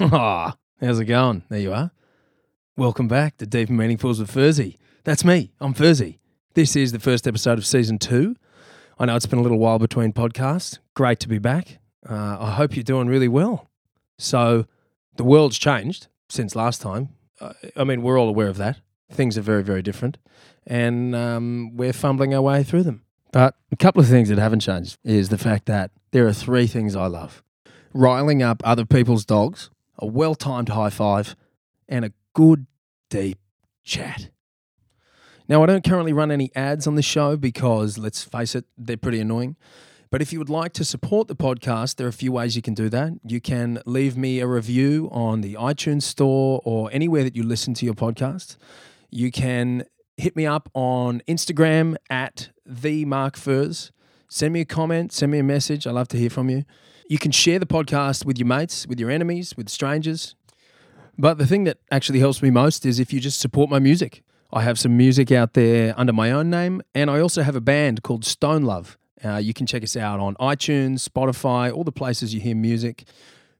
Ah, how's it going? There you are. Welcome back to Deep and Meaningfuls with Furzy. That's me. I'm Furzy. This is the first episode of season two. I know it's been a little while between podcasts. Great to be back. Uh, I hope you're doing really well. So, the world's changed since last time. Uh, I mean, we're all aware of that. Things are very, very different, and um, we're fumbling our way through them. But a couple of things that haven't changed is the fact that there are three things I love riling up other people's dogs, a well timed high five, and a good deep chat. Now, I don't currently run any ads on the show because, let's face it, they're pretty annoying. But if you would like to support the podcast, there are a few ways you can do that. You can leave me a review on the iTunes store or anywhere that you listen to your podcast. You can hit me up on Instagram at the Mark Furze. Send me a comment, send me a message. I love to hear from you. You can share the podcast with your mates, with your enemies, with strangers. But the thing that actually helps me most is if you just support my music. I have some music out there under my own name, and I also have a band called Stone Love. Uh, you can check us out on iTunes, Spotify, all the places you hear music.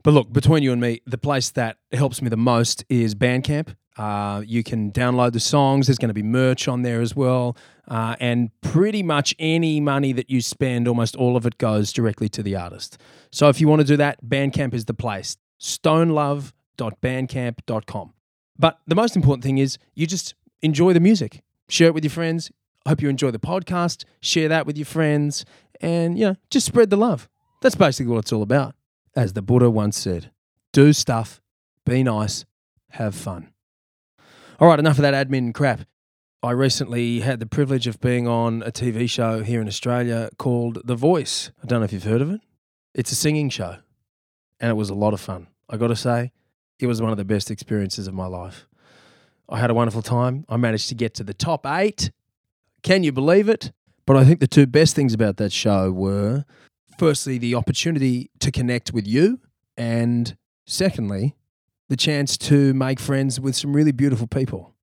But look, between you and me, the place that helps me the most is Bandcamp. Uh, you can download the songs. There's going to be merch on there as well. Uh, and pretty much any money that you spend, almost all of it goes directly to the artist. So if you want to do that, Bandcamp is the place. stonelove.bandcamp.com. But the most important thing is you just enjoy the music. Share it with your friends. Hope you enjoy the podcast. Share that with your friends. And, you know, just spread the love. That's basically what it's all about. As the Buddha once said, do stuff, be nice, have fun. All right, enough of that admin crap. I recently had the privilege of being on a TV show here in Australia called The Voice. I don't know if you've heard of it. It's a singing show, and it was a lot of fun. I got to say, it was one of the best experiences of my life. I had a wonderful time. I managed to get to the top eight. Can you believe it? But I think the two best things about that show were firstly, the opportunity to connect with you, and secondly, the chance to make friends with some really beautiful people.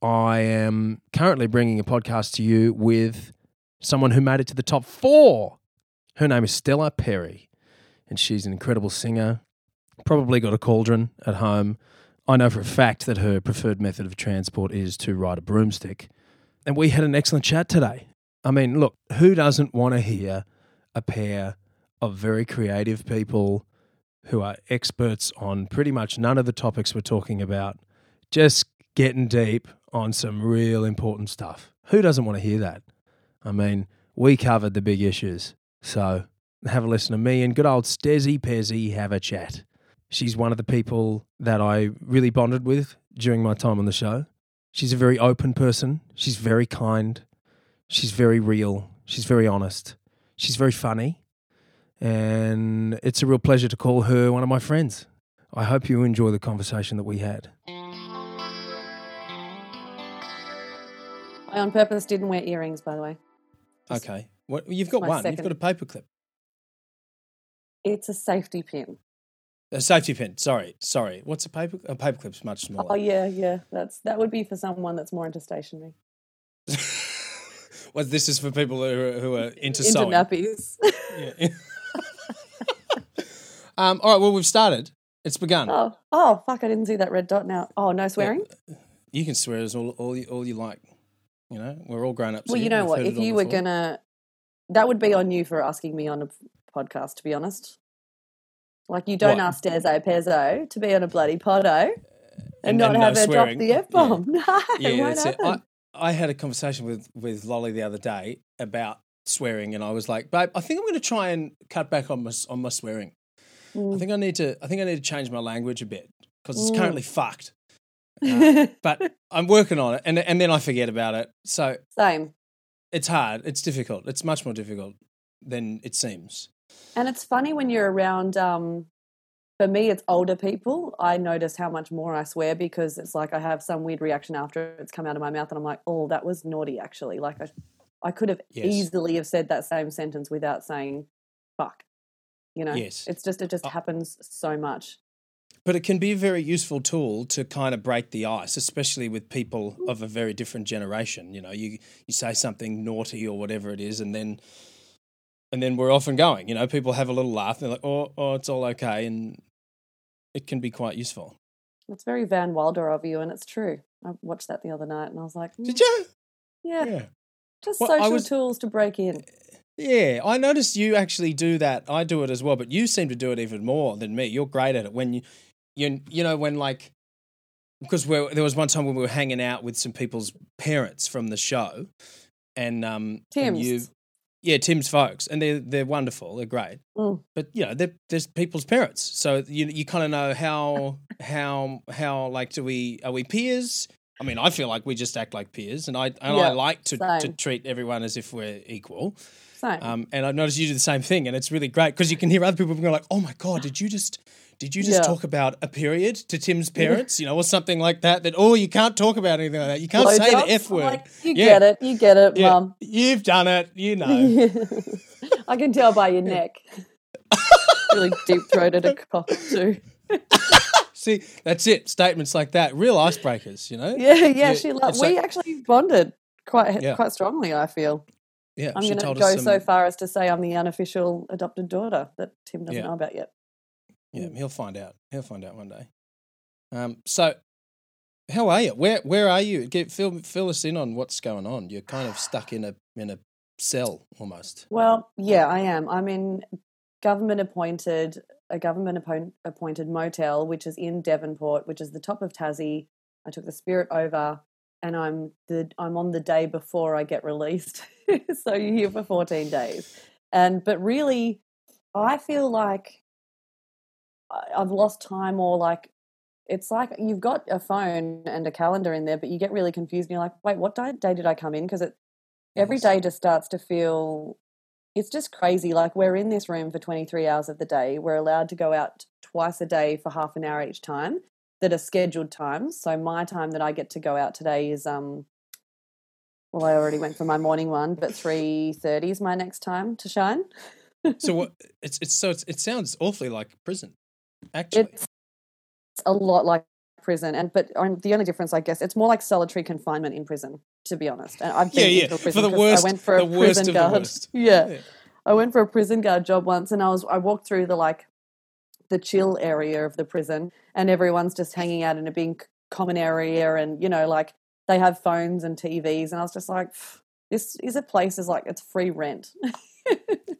I am currently bringing a podcast to you with someone who made it to the top four. Her name is Stellar Perry, and she's an incredible singer. Probably got a cauldron at home. I know for a fact that her preferred method of transport is to ride a broomstick. And we had an excellent chat today. I mean, look, who doesn't want to hear a pair of very creative people who are experts on pretty much none of the topics we're talking about, just getting deep on some real important stuff. Who doesn't want to hear that? I mean, we covered the big issues. So have a listen to me and good old Stezzy Pezzy have a chat. She's one of the people that I really bonded with during my time on the show. She's a very open person. She's very kind. She's very real. She's very honest. She's very funny. And it's a real pleasure to call her one of my friends. I hope you enjoy the conversation that we had. I on purpose didn't wear earrings, by the way. Just- Okay. What you've got one. You've got a paperclip. It's a safety pin. A safety pin. Sorry. Sorry. What's a paper a paperclip's much smaller. Oh yeah, yeah. That's that would be for someone that's more into stationery. well, this is for people who are, who are into, Into sewing. nappies. Yeah. um, all right. Well, we've started. It's begun. oh, oh fuck! I didn't see that red dot now. Oh, no swearing. You can swear as all, all, you, all you like. You know, we're all grown ups. well, you know what? If you were gonna, that would be on you for asking me on a podcast. To be honest, like you don't What? ask Dezo Pezzo to be on a bloody podo and, And- not and no have her drop the f bomb. No, yeah, it won't that's it. I. I had a conversation with with Lolly the other day about swearing, and I was like, "Babe, I think I'm going to try and cut back on my on my swearing. I Mm. think I need to. I think I need to change my language a bit because it's Mm. currently fucked. Uh, but I'm working on it, and and then I forget about it. So Same. it's hard. It's difficult. It's much more difficult than it seems. And it's funny when you're around. Um, for me, it's older people. I notice how much more I swear because it's like I have some weird reaction after it's come out of my mouth, and I'm like, "Oh, that was naughty." Actually, like I, I could have Yes. easily have said that same sentence without saying "fuck." You know, Yes. it's just it just Uh, happens so much. But it can be a very useful tool to kind of break the ice, especially with people of a very different generation. You know, you you say something naughty or whatever it is, and then and then we're off and going. You know, people have a little laugh. And they're like, "Oh, oh, it's all okay," and it can be quite useful. It's very Van Wilder of you, and it's true. I watched that the other night, and I was like, Did "Mm, you? yeah, Yeah. just Well, social was- tools to break in." Yeah, I noticed you actually do that. I do it as well, but you seem to do it even more than me. You're great at it when you, you, you know, when like, because there was one time when we were hanging out with some people's parents from the show, and um, and Tim's. you, yeah, Tim's folks, and they're they're wonderful, they're great, Mm. but you know, they're, there's people's parents, so you you kind of know how how how like do we are we peers? I mean, I feel like we just act like peers, and I and Yeah, I like to to treat everyone as if we're equal. Same. Um, and I've noticed you do the same thing, and it's really great because you can hear other people going like, "Oh my god, did you just did you just Yeah. talk about a period to Tim's parents, you know, or something like that? That oh, you can't talk about anything like that. You can't say the f word. Like, you Yeah. get it. You get it, Yeah, mum. you've done it. You know. I can tell by your neck. really deep throated a cockatoo. See, that's it. Statements like that, real icebreakers. You know. Yeah, yeah. Yeah, she lo- it's we like- actually bonded quite Yeah. quite strongly. I feel. Yeah, I'm going to go some, so far as to say I'm the unofficial adopted daughter that Tim doesn't Yeah. know about yet. Yeah, he'll find out. He'll find out one day. Um, so, how are you? Where Where are you? Get fill fill us in on what's going on. You're kind of stuck in a in a cell almost. Well, yeah, I am. I'm in government appointed a government appoint, appointed motel, which is in Devonport, which is the top of Tassie. I took the Spirit over, and I'm the I'm on the day before I get released. so you're here for 14 days, and but really, I feel like I've lost time, or like it's like you've got a phone and a calendar in there, but you get really confused. And you're like, wait, what day, did I come in? Because it every day just starts to feel it's just crazy like we're in this room for 23 hours of the day we're allowed to go out twice a day for half an hour each time that are scheduled times so my time that i get to go out today is um well i already went for my morning one but 3.30 is my next time to shine So what? It's it's so it's, it sounds awfully like prison. Actually, it's a lot like prison and but the only difference i guess it's more like solitary confinement in prison to be honest and i've been Yeah, yeah, for the worst- i went for a prison guard yeah Yeah. I went for a prison guard job once and I was I walked through the like the chill area of the prison and everyone's just hanging out in a big common area and you know like they have phones and TVs and I was just like this is a place is like it's free rent.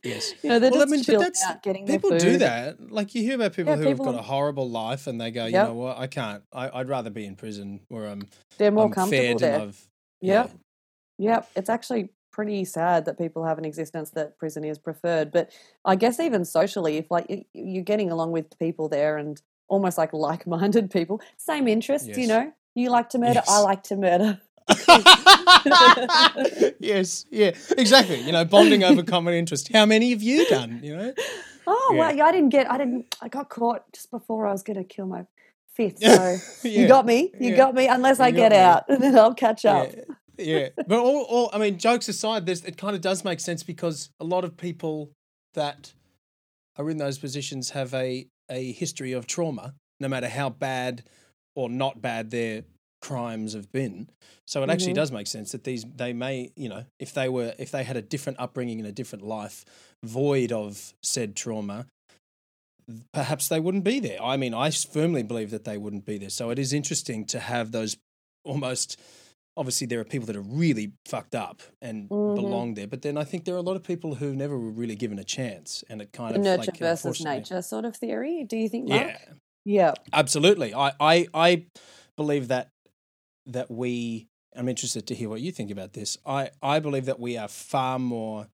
yes. you know they're Well, I mean, but that's- out getting their People do that. Like you hear about people Yeah, who people- have got a horrible life, and they go, you Yep. know what? I can't. I, I'd rather be in prison where I'm, They're more I'm comfortable there. I've. Yep. Yep, it's actually pretty sad that people have an existence that prison is preferred. But I guess even socially, if like you're getting along with people there and almost like like-minded people, same interests, you know. You like to murder, I like to murder. yes, yeah, exactly. You know, bonding over common interest. How many have you done? You know, Oh Yeah. well, yeah, I didn't get, I didn't, I got caught just before I was going to kill my fifth. So Yeah, you got me, you yeah. got me. Unless I get me. out, and then I'll catch up. Yeah. But all, all, I mean, jokes aside, there's, it kind of does make sense because a lot of people that are in those positions have a, a history of trauma, no matter how bad or not bad their crimes have been. So it actually Mhm. does make sense that these they may, you know, if they were if they had a different upbringing and a different life, void of said trauma, perhaps they wouldn't be there. I mean, I firmly believe that they wouldn't be there. So it is interesting to have those almost obviously there are people that are really fucked up and Mhm. belong there, but then I think there are a lot of people who never were really given a chance, and it kind of nurture like, versus nature sort of theory. Do you think, Mark? Yeah, Yeah. absolutely. I, I, I believe that that we. I'm interested to hear what you think about this. I, I believe that we are far more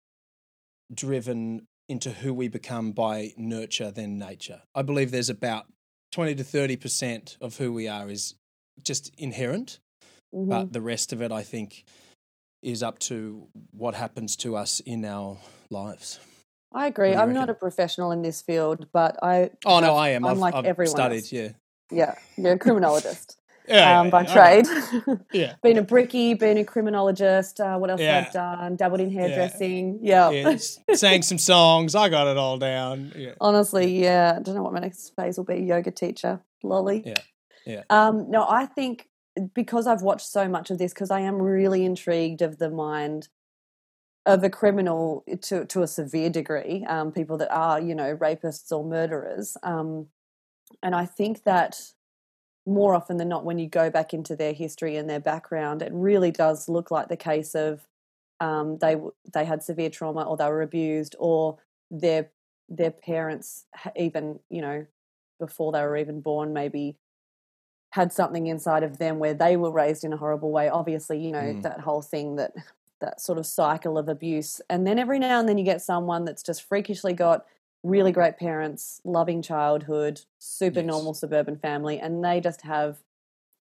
driven into who we become by nurture than nature. I believe there's about twenty to thirty percent of who we are is just inherent, Mhm. but the rest of it, I think, is up to what happens to us in our lives. I agree. What do you I'm not a professional in this field, but I. Oh no, I am. I'm I've, like I've everyone studied. else. Yeah. Yeah, you're a criminologist Yeah, um, yeah, by yeah, trade. Yeah. been a brickie, been a criminologist. Uh, what else Yeah. have I done? Dabbled in hairdressing. Yeah. yeah, sang some songs. I got it all down. Yeah. Honestly, yeah. I don't know what my next phase will be. Yoga teacher, lolly. Yeah, yeah. Um, no, I think because I've watched so much of this, because I am really intrigued of the mind of a criminal to to a severe degree. Um, people that are, you know, rapists or murderers. Um, and I think that more often than not, when you go back into their history and their background, it really does look like the case of um, they they had severe trauma or they were abused or their their parents even you know before they were even born maybe had something inside of them where they were raised in a horrible way obviously you know mm. that whole thing that that sort of cycle of abuse and then every now and then you get someone that's just freakishly got really great parents loving childhood super yes. normal suburban family and they just have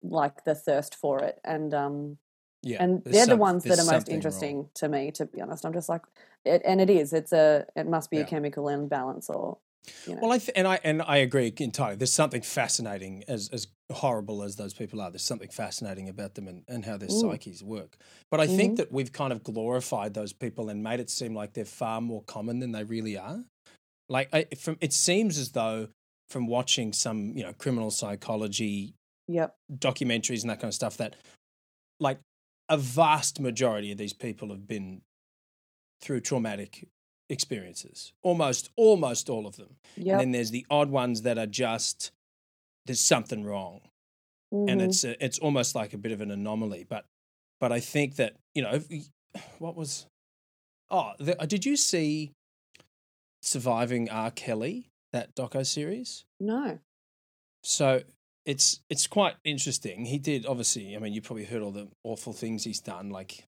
like the thirst for it and um yeah, and they're some, the ones that are most interesting wrong. to me to be honest i'm just like it, and it is it's a it must be yeah. a chemical imbalance or you know. well I th- and i and i agree entirely there's something fascinating as as horrible as those people are there's something fascinating about them and, and how their Ooh. psyches work but i mm-hmm. think that we've kind of glorified those people and made it seem like they're far more common than they really are like I, from it seems as though from watching some you know criminal psychology yep. documentaries and that kind of stuff that like a vast majority of these people have been through traumatic experiences. Almost, almost all of them. Yep. And then there's the odd ones that are just there's something wrong, mm-hmm. and it's a, it's almost like a bit of an anomaly. But but I think that you know what was oh the, uh, did you see surviving R Kelly that doco series? No. So it's it's quite interesting. He did obviously. I mean, you probably heard all the awful things he's done, like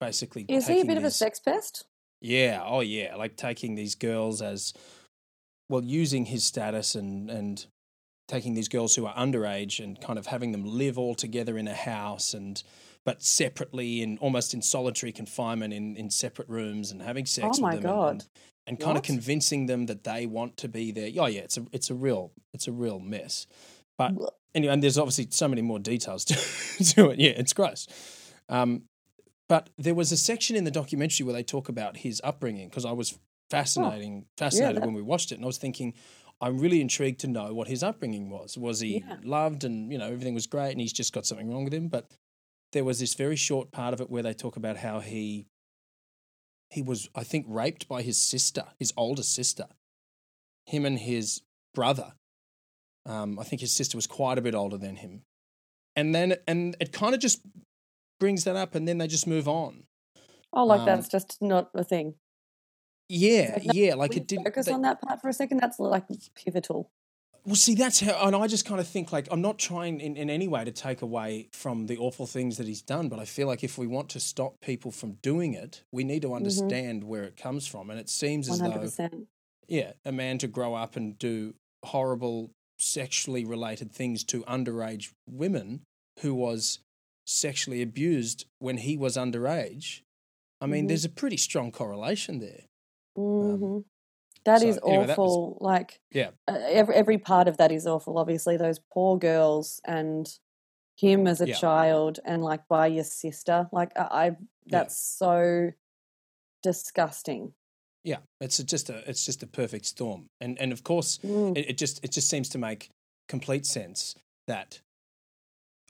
basically. Is he a bit of a sex pest? Yeah. Oh, yeah. Like taking these girls as well, using his status and and taking these girls who are underage and kind of having them live all together in a house and but separately and almost in solitary confinement in, in separate rooms and having sex oh with them God. And, and, and kind of convincing them that they want to be there. Oh yeah, it's a it's a real it's a real mess. But anyway, and there's obviously so many more details to, to it. Yeah, it's gross. Um, but there was a section in the documentary where they talk about his upbringing because I was fascinating, oh, fascinated yeah, that... when we watched it, and I was thinking, I'm really intrigued to know what his upbringing was. Was he yeah. loved and you know everything was great, and he's just got something wrong with him? But there was this very short part of it where they talk about how he he was, I think, raped by his sister, his older sister. Him and his brother um, I think his sister was quite a bit older than him. And then, and it kind of just brings that up, and then they just move on. Oh, like um, that's just not a thing. Yeah, like, yeah. Like it did. Focus they, on that part for a second. That's like pivotal. Well, see, that's how, and I just kind of think like I'm not trying in, in any way to take away from the awful things that he's done, but I feel like if we want to stop people from doing it, we need to mm-hmm. understand mm-hmm. where it comes from. And it seems as 100%. though, yeah, a man to grow up and do horrible sexually related things to underage women who was sexually abused when he was underage. I mean, mm-hmm. there's a pretty strong correlation there. Um, mm-hmm. Um, that so, is anyway, awful. That was, like, yeah, uh, every every part of that is awful. Obviously, those poor girls and him as a yeah. child, and like by your sister. Like, I, I that's yeah. so disgusting. Yeah, it's a, just a it's just a perfect storm, and and of course mm. it, it just it just seems to make complete sense that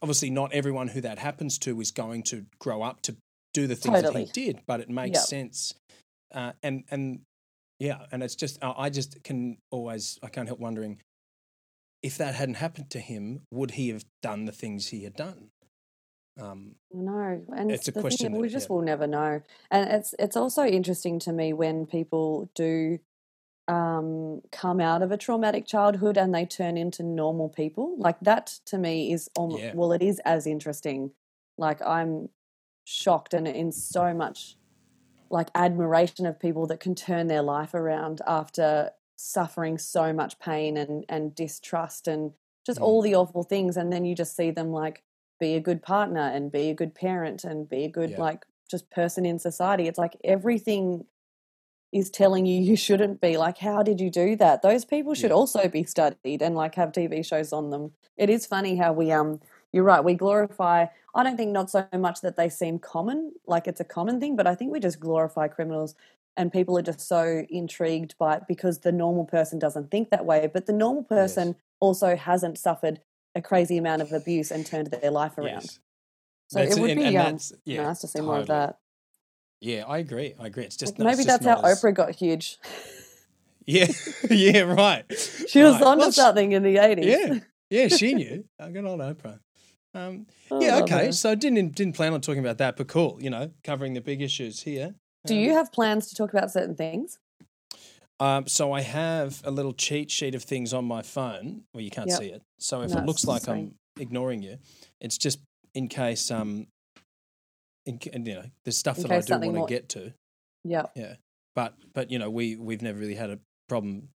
obviously not everyone who that happens to is going to grow up to do the things totally. that he did, but it makes yep. sense. Uh, and and yeah, and it's just I just can always I can't help wondering if that hadn't happened to him, would he have done the things he had done? Um, no, and it's a question we just yeah. will never know. And it's it's also interesting to me when people do um, come out of a traumatic childhood and they turn into normal people. Like that to me is almost, yeah. well, it is as interesting. Like I'm shocked and in so much like admiration of people that can turn their life around after suffering so much pain and and distrust and just mm. all the awful things and then you just see them like be a good partner and be a good parent and be a good yeah. like just person in society it's like everything is telling you you shouldn't be like how did you do that those people should yeah. also be studied and like have tv shows on them it is funny how we um you're right we glorify i don't think not so much that they seem common like it's a common thing but i think we just glorify criminals and people are just so intrigued by it because the normal person doesn't think that way but the normal person yes. also hasn't suffered a crazy amount of abuse and turned their life around. Yes. So that's, it would and, be and um, yeah, nice to see totally. more of that. Yeah, I agree. I agree. It's just maybe it's that's just how as... Oprah got huge. Yeah, yeah, right. She was Right. onto Well, she- something in the eighties. Yeah, yeah, she knew. Uh, Good old Oprah. Um, Oh, yeah, okay. So I didn't didn't plan on talking about that, but cool. You know, covering the big issues here. Do Um, you have plans to talk about certain things? Um, so I have a little cheat sheet of things on my phone. Well, you can't Yep. see it. So if No, it looks like. I'm ignoring you, it's just in case um, in, ca- you know, there's stuff In that I do want to more- get to. Yeah. Yeah. But but you know, we we've never really had a problem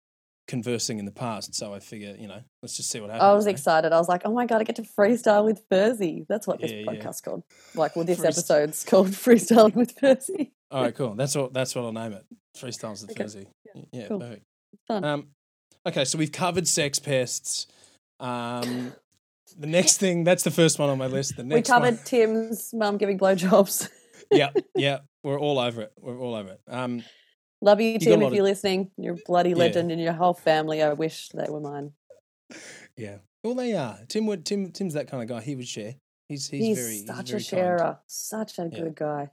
conversing in the past. So I figure you know, let's just see what happens. I was you know? excited. I was like, oh my God, I get to freestyle with Furzy. That's what this Yeah, yeah. podcast's called. Like, well, this Freest- episode's called Freestyling with Furzy. All right, cool. That's what that's what I'll name it. Freestyles with Okay. Thursday. Yeah, cool. perfect. Fun. Um, okay, so we've covered sex pests. Um, the next thing that's the first one on my list. The next we covered one, Tim's mum giving blowjobs. yeah, yeah, we're all over it. We're all over it. Um, Love you, got Tim, if you're listening. You're a bloody legend and your whole family. I wish they were mine. yeah, well, they are. Tim would. Tim. Tim's that kind of guy. He would share. He's he's, He's, very such he's a very kind. sharer. Such a Yeah. good guy.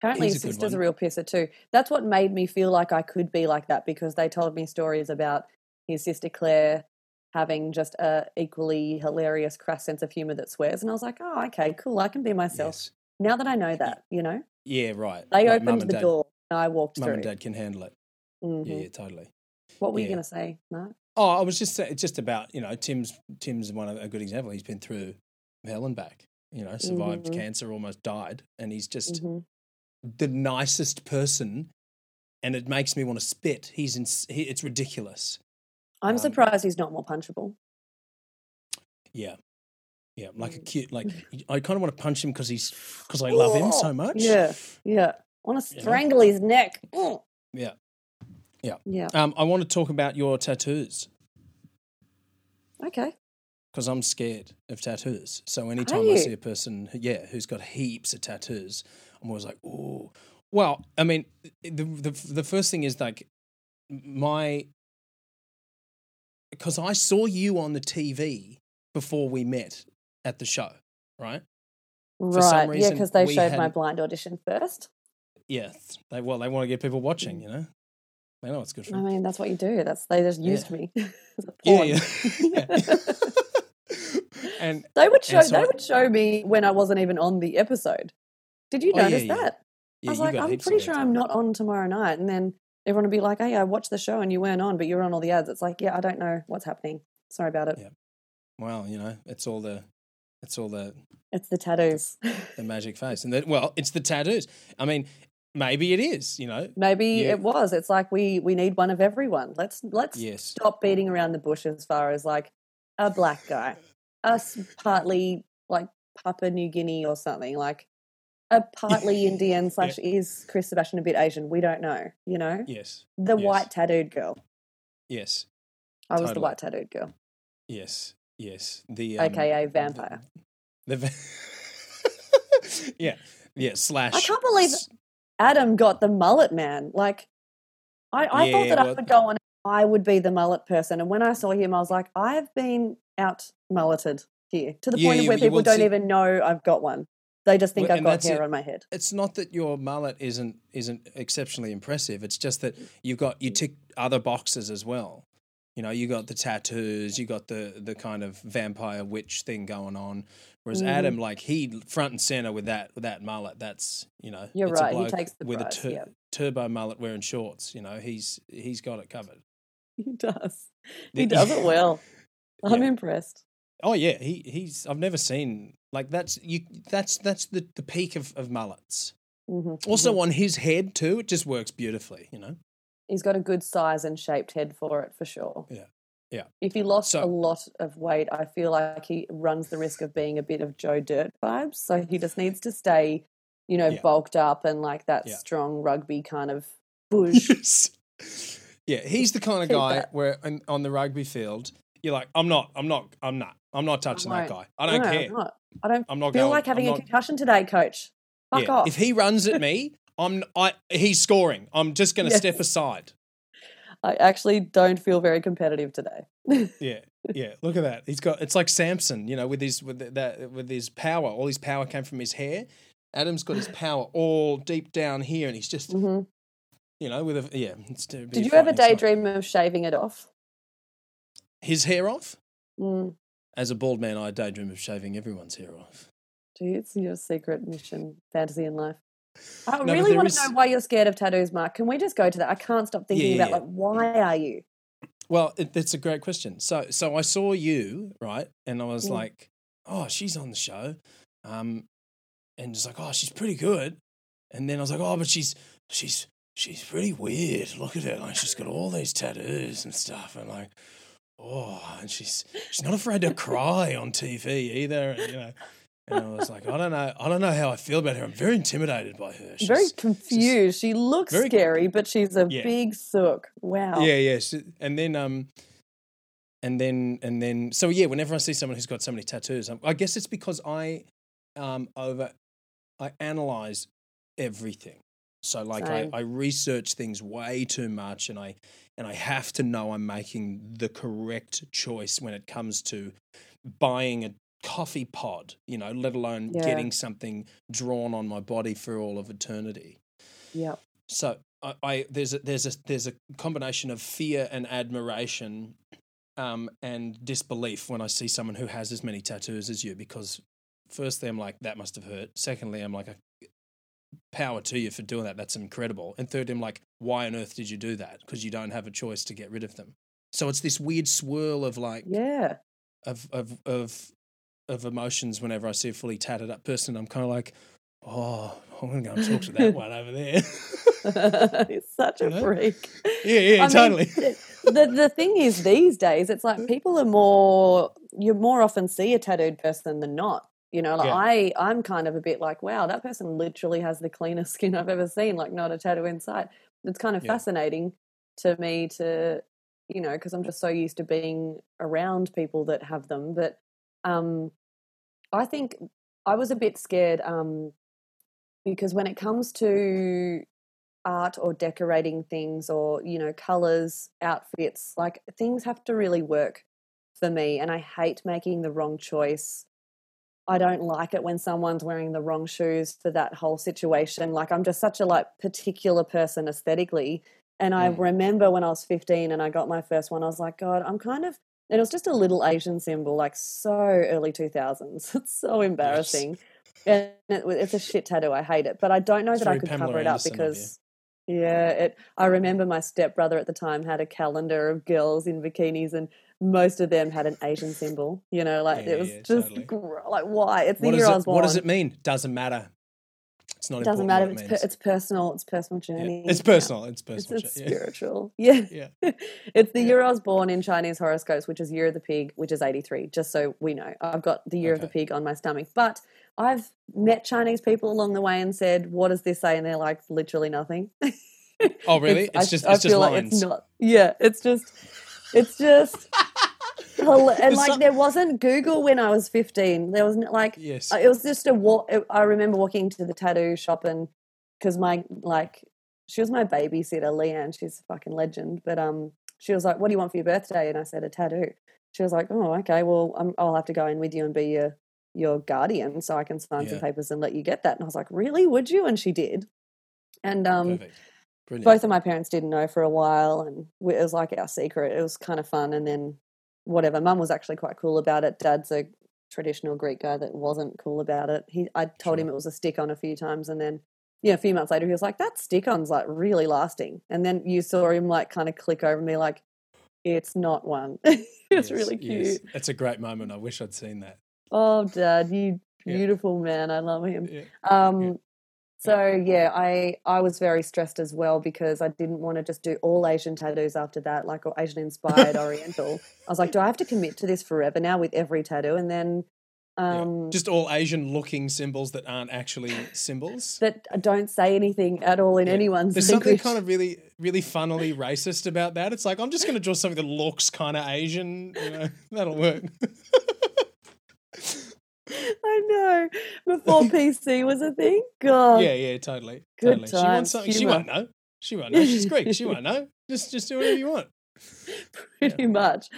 Apparently, He's his a sister's a real pisser too. That's what made me feel like I could be like that because they told me stories about his sister Claire having just a equally hilarious, crass sense of humor that swears, and I was like, oh, okay, cool. I can be myself Yes. now that I know that. You know, Yeah, right. they Like opened the dad, door, and I walked Mum through. and dad can handle it. Mhm. Yeah, yeah, totally. What were you going to say, Mark? Oh, I was just it's just about you know Tim's Tim's one of a good example. He's been through hell and back. You know, survived Mhm. cancer, almost died, and he's just hmm the nicest person. And it makes me want to spit. He's in. He, it's ridiculous. I'm Um, surprised he's not more punchable. Yeah, yeah. Like a Mm. cute. Like I kind of want to punch him because he's because I love him so much. Yeah, yeah. I want to strangle his neck. Mm. yeah. Yeah. Um, I want to talk about your tattoos Okay. because I'm scared of tattoos. So anytime I see a person, yeah, who's got heaps of tattoos, I'm always like, oh. Well, I mean, the the the first thing is like my because I saw you on the TV before we met at the show, right? For some Right. Yeah, because they showed my hadn't- blind audition first. Yeah. They well, they want to get people watching, you know. They know it's good for I mean, that's what you do. That's they just Yeah. used me. as a Yeah, yeah. yeah. and They would show. So they I- would show me when I wasn't even on the episode. Did you Oh, notice yeah. that? yeah, I was like, I'm pretty sure. I'm not on tomorrow night, and then everyone would be like, oh, "Hey, I watched the show and you weren't on, but you were on all the ads." It's like, yeah, I don't know what's happening. Sorry about it. Yeah. Well, you know, it's all the, it's all the It's the tattoos. the magic face, and that well, it's the tattoos. I mean, maybe it is. You know, Maybe You- it was. It's like we we need one of everyone. Let's let's yes, stop beating around the bush as far as like a black guy, us partly like Papua New Guinea or something like a partly Indian slash is Chris Sebastian a bit Asian? We don't know. You know, yes, the Yes. white tattooed girl. yes, I was the white tattooed girl, yes, yes. The um, aka vampire. The, va- yeah, yeah. Slash. I can't believe Adam got the mullet man. Like, I, I thought Yeah, that I would go on. I would be the mullet person, and when I saw him, I was like, I have been out mulleted here to the Yeah, point of where people don't see- even know I've got one. They just think Well, I've got hair it. on my head. It's not that your mullet isn't isn't exceptionally impressive. It's just that you've got you tick other boxes as well. You know, you got the tattoos, you got the the kind of vampire witch thing going on. Whereas Mhm. Adam, like he front and center with that with that mullet. That's you know, You're it's a right, he takes the with prize, a tur- yeah. turbo mullet wearing shorts. You know, he's he's got it covered. He does. He does it well. I'm Yeah. impressed. Oh yeah, he he's I've never seen like that's you that's that's the the peak of of mullets. hmm Also on his head too, it just works beautifully. You know. he's got a good size and shaped head for it for sure. Yeah. Yeah. If he lost So- a lot of weight, I feel like he runs the risk of being a bit of Joe Dirt vibes. So he just needs to stay, you know, Yeah. bulked up and like that Yeah. strong rugby kind of bush. Yes. Yeah, he's the kind of guy where on, on the rugby field, you're like, I'm not, I'm not, I'm not, I'm not touching that guy. I don't No, care. I'm not. I don't I'm not feel going. like having I'm a not- concussion today, coach. Fuck yeah, off. If he runs at me, I'm, I, he's scoring. I'm just going to Yes. step aside. I actually don't feel very competitive today. Yeah, yeah. Look at that. He's got. It's like Samson, you know, with his with that with his power. All his power came from his hair. Adam's got his power all deep down here, and he's just hmm You know, with a yeah. It's Did you ever daydream of shaving it off? His hair off? Mm. As a bald man, I daydream of shaving everyone's hair off. Gee, it's your secret mission, fantasy in life. I but really want is- to know why you're scared of tattoos, Mark. Can we just go to that? I can't stop thinking Yeah, about yeah, like why are you? Well, it, that's a great question. So, so I saw you right, and I was Mm. like, "Oh, she's on the show," um, and just like, "Oh, she's pretty good," and then I was like, "Oh, but she's she's she's pretty weird. Look at her, like she's got all these tattoos and stuff, and like, oh, and she's she's not afraid to cry on TV either, and you know." And I was like, I don't know, I don't know how I feel about her. I'm very intimidated by her. She's, very confused. she looks scary, but she's a Yeah. big sook. Wow. Yeah, yeah. she- And then, um, and then, and then, so yeah. Whenever I see someone who's got so many tattoos, um, I guess it's because I, um, over, I analyze everything. So like I, I research things way too much, and I, and I have to know I'm making the correct choice when it comes to buying a coffee pod. You know, let alone Yeah. getting something drawn on my body for all of eternity. Yep. So I, I there's a there's a there's a combination of fear and admiration, um, and disbelief when I see someone who has as many tattoos as you. Because firstly, I'm like that must have hurt. Secondly, I'm like, power to you for doing that. That's incredible. And thirdly, I'm like, why on earth did you do that? Because you don't have a choice to get rid of them. So it's this weird swirl of like Yeah. of of of of emotions whenever I see a fully tatted up person. I'm kind of like, oh, I'm gonna go and talk to that one over there. He's such a You know? freak. yeah, yeah, I mean, totally. the the thing is these days it's like people are more you more often see a tattooed person than not you know like Yeah. i i'm kind of a bit like wow that person literally has the cleanest skin i've ever seen like not a tattoo in sight. it's kind of Yeah. fascinating to me to you know because i'm just so used to being around people that have them but um i think i was a bit scared um because when it comes to art or decorating things or you know colors outfits like things have to really work for me and i hate making the wrong choice i don't like it when someone's wearing the wrong shoes for that whole situation. Like i'm just such a like particular person aesthetically. And i Mm. remember when i was 15 and i got my first one i was like god i'm kind of and it was just a little asian symbol like so early 2000s it's so embarrassing. And it, it's a shit tattoo i hate it. But i don't know It's that i could Pamela cover it up Anderson because yeah, it. I remember my stepbrother at the time had a calendar of girls in bikinis, and most of them had an Asian symbol. You know, like Yeah, it was yeah, just totally. gr- like why? It's the What year does, I was born. what does it mean? Doesn't matter. It's not It doesn't matter. what It's it per, it's personal. It's personal Yeah. journey. It's personal. It's It's, personal. it's yeah. spiritual. Yeah. Yeah. it's the Yeah. year I was born in Chinese horoscopes, which is Year of the Pig, which is 83, just so we know. I've got the Year of the Pig on my stomach. But I've met Chinese people along the way and said, What does this say? And they're like, Literally nothing. Oh, really? It's, I- just I it's just feel like lines. it's not. Yeah, it's just, it's just, and like there wasn't Google when I was fifteen. There wasn't like yes. it was just a walk. I remember walking to the tattoo shop and because my like she was my babysitter, Leanne. She's a fucking legend. But um, she was like, "What do you want for your birthday?" And I said, "A tattoo." She was like, "Oh, okay. Well, i I'll have to go in with you and be your your guardian, so I can sign some papers and let you get that." And I was like, "Really? Would you?" And she did. And um, Perfect. Brilliant. both of my parents didn't know for a while and it was like our secret it was kind of fun and then whatever mum was actually quite cool about it dad's a traditional greek guy that wasn't cool about it he i told him it was a stick on a few times and then yeah a few months later he was like that stick on's like really lasting and then you saw him like kind of click over me like it's not one it's Yes, really cute yes. It's a great moment. I wish I'd seen that. oh dad you Yeah. beautiful man i love him Yeah. um, so yeah, I I was very stressed as well because I didn't want to just do all Asian tattoos after that, like or Asian inspired Oriental. I was like, do I have to commit to this forever now with every tattoo? And then Yeah. um, Just all Asian looking symbols that aren't actually symbols. that don't say anything at all in Yeah. anyone's There's something kind of really, really funnily racist about that. It's like I'm just going to draw something that looks kind of Asian. You know, that'll work. I know. Before PC was a thing. God. yeah, yeah, totally, Good totally. She wants times, something. She won't know. She won't know. She's Greek. She won't know. Just, just do whatever you want. pretty much.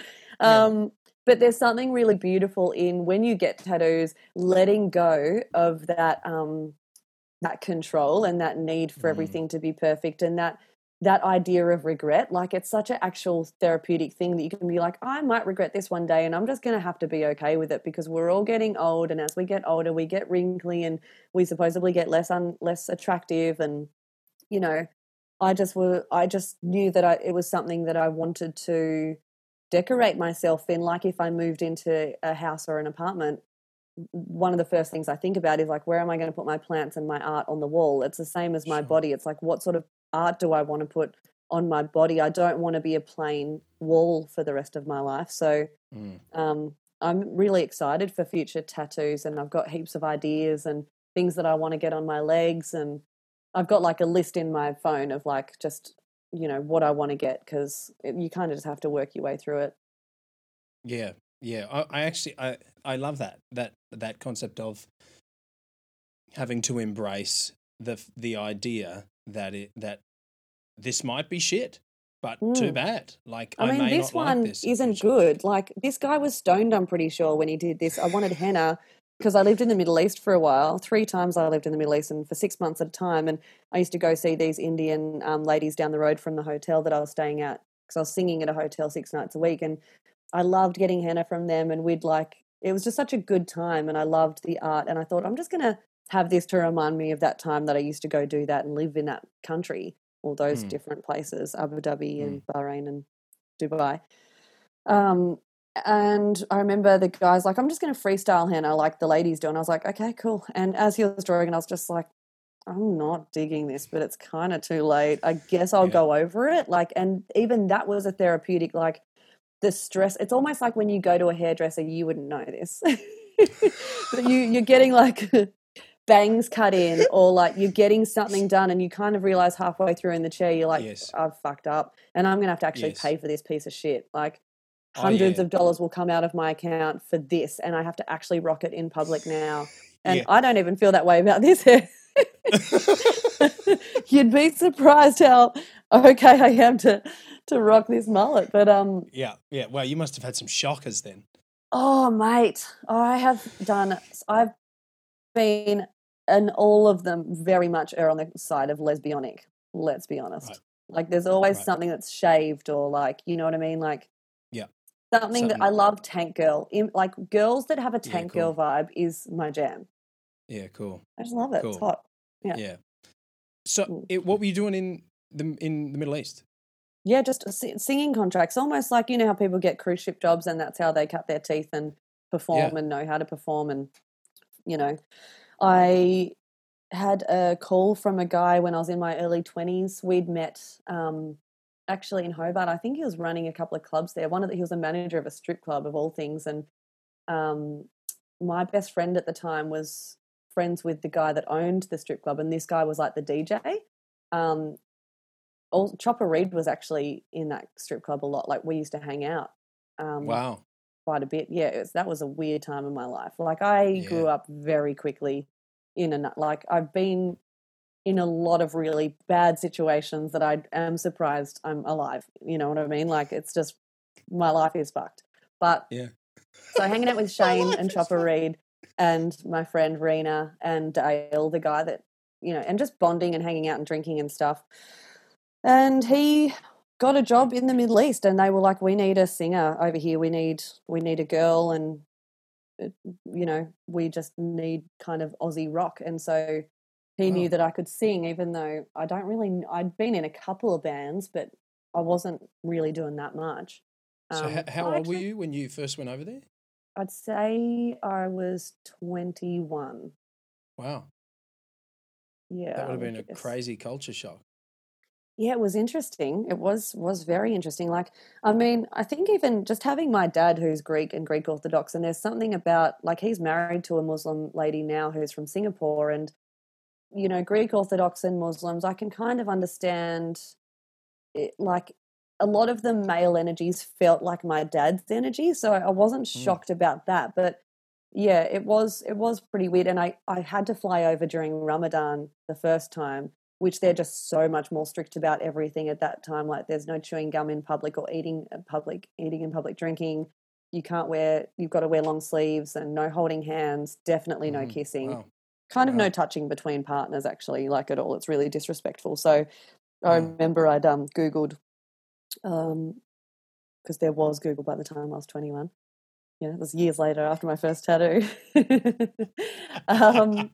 Yeah. Um, but there's something really beautiful in when you get tattoos, letting go of that um, that control and that need for Mm. everything to be perfect, and that that idea of regret. Like it's such an actual therapeutic thing that you can be like, I might regret this one day and I'm just going to have to be okay with it because we're all getting old. And as we get older, we get wrinkly and we supposedly get less, un- less attractive. And, you know, I just were, I just knew that I, it was something that I wanted to decorate myself in. Like if I moved into a house or an apartment, one of the first things I think about is like, where am I going to put my plants and my art on the wall? It's the same as my Sure. body. It's like, what sort of art do I want to put on my body? I don't want to be a plain wall for the rest of my life. So Mm. um, I'm really excited for future tattoos, and I've got heaps of ideas and things that I want to get on my legs, and I've got like a list in my phone of like just you know what I want to get because you kind of just have to work your way through it. Yeah, yeah. I, I actually I I love that that that concept of having to embrace the the idea that it that this might be shit, but too Mm. bad. Like I mean, this one like this isn't good. Like this guy was stoned. I'm pretty sure when he did this. I wanted henna because I lived in the Middle East for a while. Three times I lived in the Middle East, and for six months at a time. And I used to go see these Indian um, ladies down the road from the hotel that I was staying at because I was singing at a hotel six nights a week, and I loved getting henna from them. And we'd like it was just such a good time, and I loved the art. And I thought I'm just gonna have this to remind me of that time that I used to go do that and live in that country, all those Mm. different places, Abu Dhabi and Bahrain and Dubai. Um, and I remember the guys like, I'm just going to freestyle henna like the ladies do. And I was like, okay, cool. And as he was drawing, and I was just like, I'm not digging this, but it's kind of too late. I guess I'll Yeah. go over it. Like, and even that was a therapeutic, like the stress. It's almost like when you go to a hairdresser, you wouldn't know this, but you you're getting like bangs cut in, or like you're getting something done, and you kind of realize halfway through in the chair, you're like, Yes. I've fucked up, and I'm gonna have to actually Yes. pay for this piece of shit. Like Oh, hundreds yeah. of dollars will come out of my account for this, and I have to actually rock it in public now. And Yeah. I don't even feel that way about this hair. You'd be surprised how okay I am to to rock this mullet. But um, yeah, yeah. Well, you must have had some shockers then. oh mate, I have done. I've been, and all of them very much are on the side of lesbianic. Let's be honest. Right. Like, there's always Right. something that's shaved or like, you know what I mean? Like, Yeah. something that I love. Tank girl, In, like girls that have a Yeah, tank cool. girl vibe is my jam. Yeah, cool. I just love it. It's hot. Yeah. Yeah. So, Mm. it, what were you doing in the in the Middle East? Yeah, just singing contracts, almost like you know how people get cruise ship jobs, and that's how they cut their teeth and perform and know how to perform. And you know, I had a call from a guy when I was in my early twenties. We'd met um, actually in Hobart. I think he was running a couple of clubs there. One of the, he was a manager of a strip club of all things, and um, my best friend at the time was friends with the guy that owned the strip club, and this guy was like the DJ. Um, all, Chopper Read was actually in that strip club a lot. Like we used to hang out um, Wow. quite a bit. Yeah, it was, that was a weird time in my life. Like I grew up very quickly in a like I've been in a lot of really bad situations that I am surprised I'm alive. You know what I mean? Like it's just my life is fucked. But Yeah. so hanging out with Shane and Chopper. Read and my friend Rena and Dale, the guy that you know, and just bonding and hanging out and drinking and stuff. And he got a job in the Middle East, and they were like, "We need a singer over here. We need we need a girl, and uh, you know, we just need kind of Aussie rock." And so he knew that I could sing, even though I don't really. I'd been in a couple of bands, but I wasn't really doing that much. So, Um, how, old were you when you first went over there? I'd say I was 21. Wow, Yeah. that would have been a crazy culture shock. Yeah, it was interesting. It was was very interesting. Like, I mean, I think even just having my dad who's Greek and Greek Orthodox, and there's something about like he's married to a Muslim lady now who's from Singapore, and you know, Greek Orthodox and Muslims, I can kind of understand. It, like, a lot of the male energies felt like my dad's energy, so I wasn't Mm. shocked about that. But yeah, it was it was pretty weird, and I I had to fly over during Ramadan the first time which they're just so much more strict about everything at that time. Like there's no chewing gum in public or eating in public, eating in public, drinking. You can't wear. You've got to wear long sleeves and no holding hands. Definitely no Mhm. kissing. Wow. Kind of Wow. no touching between partners. Actually, like at all. It's really disrespectful. So I Mm. remember I'd um googled um because there was Google by the time I was 21. Yeah, it was years later after my first tattoo. um,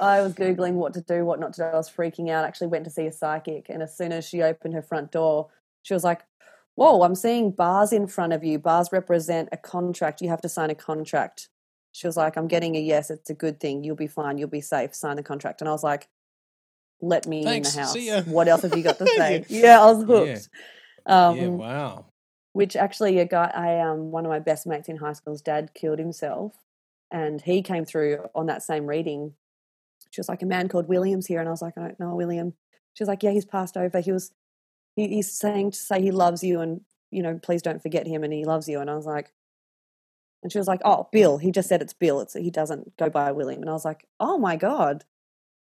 I was Googling what to do, what not to do. I was freaking out. I actually went to see a psychic. And as soon as she opened her front door, she was like, Whoa, I'm seeing bars in front of you. Bars represent a contract. You have to sign a contract. She was like, I'm getting a yes. It's a good thing. You'll be fine. You'll be safe. Sign the contract. And I was like, Let me Thanks. in the house. What else have you got to say? Yeah. yeah, I was Yeah. hooked. Um, yeah, wow. which actually a guy I um one of my best mates in high school's dad killed himself and he came through on that same reading. She was like, A man called William's here and I was like, I don't know William. She was like, Yeah, he's passed over. He was he, he's saying to say he loves you and you know, please don't forget him and he loves you and I was like and she was like, Oh, Bill. He just said it's Bill. It's he doesn't go by William. And I was like, Oh my God.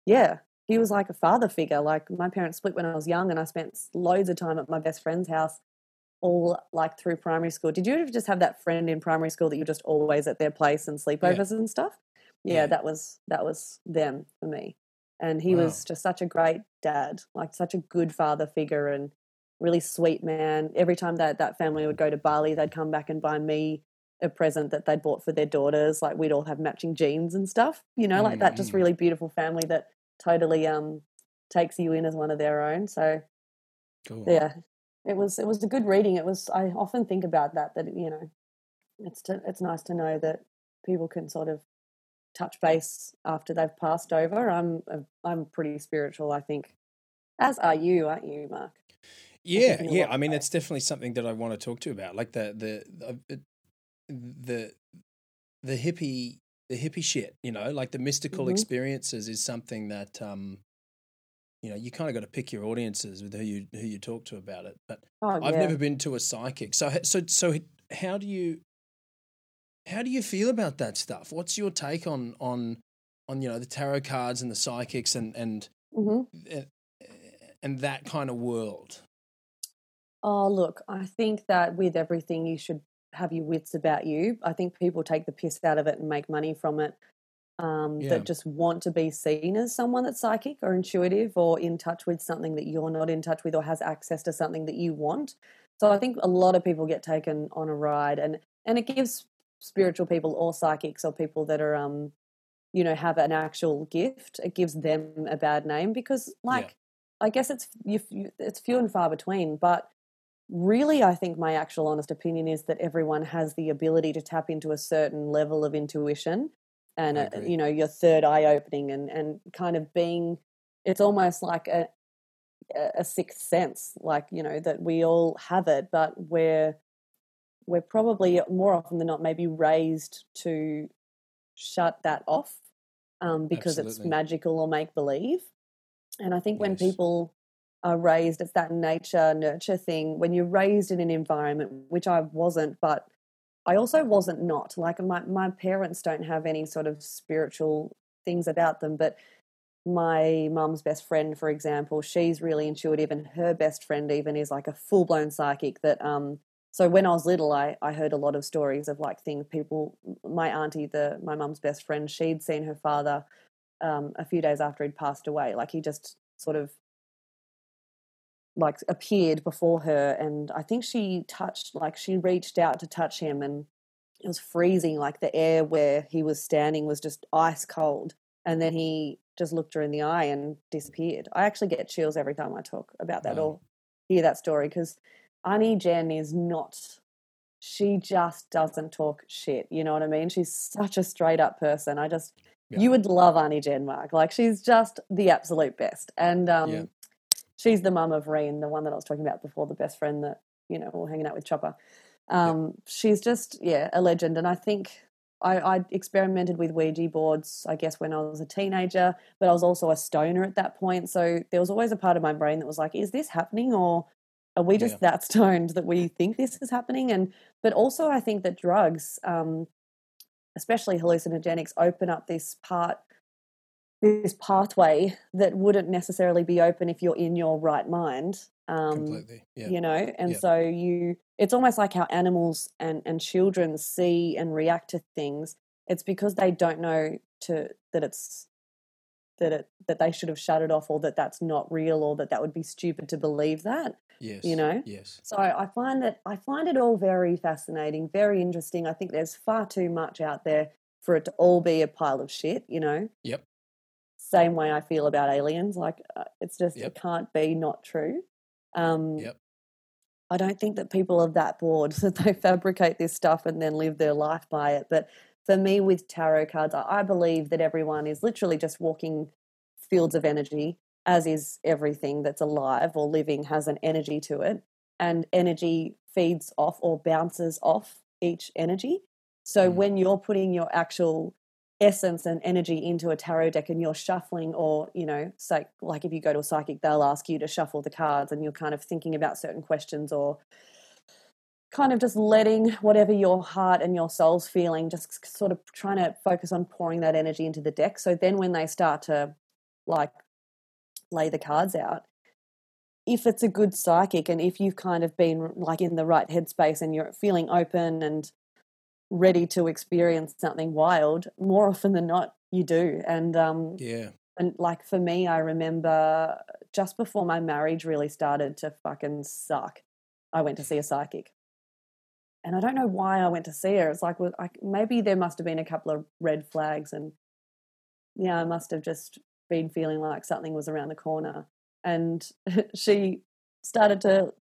Yeah. He was like a father figure. Like my parents split when I was young and I spent loads of time at my best friend's house all like through primary school. Did you ever just have that friend in primary school that you're just always at their place and sleepovers and stuff? Yeah, that was that was them for me. And he Wow. was just such a great dad, like such a good father figure and really sweet man. Every time that that family would go to Bali, they'd come back and buy me a present that they'd bought for their daughters. Like we'd all have matching jeans and stuff, you know, like that just Mhm. really beautiful family that totally um takes you in as one of their own. So Cool. yeah it was it was a good reading it was i often think about that that you know it's to, it's nice to know that people can sort of touch base after they've passed over i'm I'm pretty spiritual i think as are you aren't you mark Yeah, a yeah. I mean, it's definitely something that I want to talk to you about, like the the the uh, the, the hippie the hippie shit. You know, like the mystical Mhm. experiences is something that um, you know, you kind of got to pick your audiences with who you who you talk to about it. But oh I've yeah never been to a psychic, so so so how do you how do you feel about that stuff? What's your take on on on you know the tarot cards and the psychics and and hmm and, and that kind of world? Oh, look, I think that with everything, you should have your wits about you. I think people take the piss out of it and make money from it um, Yeah. that just want to be seen as someone that's psychic or intuitive or in touch with something that you're not in touch with or has access to something that you want. So I think a lot of people get taken on a ride and, and it gives spiritual people or psychics or people that are, um, you know, have an actual gift, it gives them a bad name because, like, I guess it's you, it's few and far between, but really i think my actual honest opinion is that everyone has the ability to tap into a certain level of intuition and uh, you know your third eye opening and and kind of being it's almost like a a sixth sense like you know that we all have it but we're we're probably more often than not maybe raised to shut that off um, because it's magical or make believe and i think when people are raised it's that nature nurture thing. When you're raised in an environment which i wasn't but i also wasn't not. Like my, my parents don't have any sort of spiritual things about them but my mum's best friend for example she's really intuitive and her best friend even is like a full-blown psychic that um so when i was little i i heard a lot of stories of like things people my auntie the my mum's best friend she'd seen her father um a few days after he'd passed away. Like he just sort of like appeared before her and i think she touched like she reached out to touch him and it was freezing. Like the air where he was standing was just ice cold and then he just looked her in the eye and disappeared. I actually get chills every time i talk about that Wow. or hear that story because Annie Jen is not she just doesn't talk shit you know what i mean she's such a straight up person i just Yeah. you would love Annie Jen Mark like she's just the absolute best and um Yeah. she's the mum of Reen, the one that I was talking about before, the best friend that you know, we're hanging out with Chopper. Um, She's just yeah, a legend, and I think I, I experimented with Ouija boards, I guess, when I was a teenager, but I was also a stoner at that point, so there was always a part of my brain that was like, "Is this happening, or are we just Yeah. that stoned that we think this is happening?" And but also, I think that drugs, um, especially hallucinogenics, open up this part this pathway that wouldn't necessarily be open if you're in your right mind um Completely. Yeah. you know and Yeah. so you it's almost like how animals and and children see and react to things it's because they don't know to that it's that it that they should have shut it off or that that's not real or that that would be stupid to believe that Yes. you know? Yes. so I find that I find it all very fascinating, very interesting. I think there's far too much out there for it to all be a pile of shit, you know. Yep. Same way I feel about aliens, like uh, it's just Yep. it can't be not true. Um, Yep. I don't think that people are that bored that they fabricate this stuff and then live their life by it. But for me, with tarot cards, I believe that everyone is literally just walking fields of energy, as is everything that's alive or living has an energy to it. And energy feeds off or bounces off each energy. So Mm. when you're putting your actual essence and energy into a tarot deck and you're shuffling or you know like if you go to a psychic they'll ask you to shuffle the cards and you're kind of thinking about certain questions or kind of just letting whatever your heart and your soul's feeling just sort of trying to focus on pouring that energy into the deck. So then when they start to like lay the cards out if it's a good psychic and if you've kind of been like in the right headspace and you're feeling open and ready to experience something wild more often than not you do. And um Yeah. and like for me i remember just before my marriage really started to fucking suck i went to see a psychic and i don't know why i went to see her. It's like well, I, maybe there must have been a couple of red flags and yeah i must have just been feeling like something was around the corner. And she started to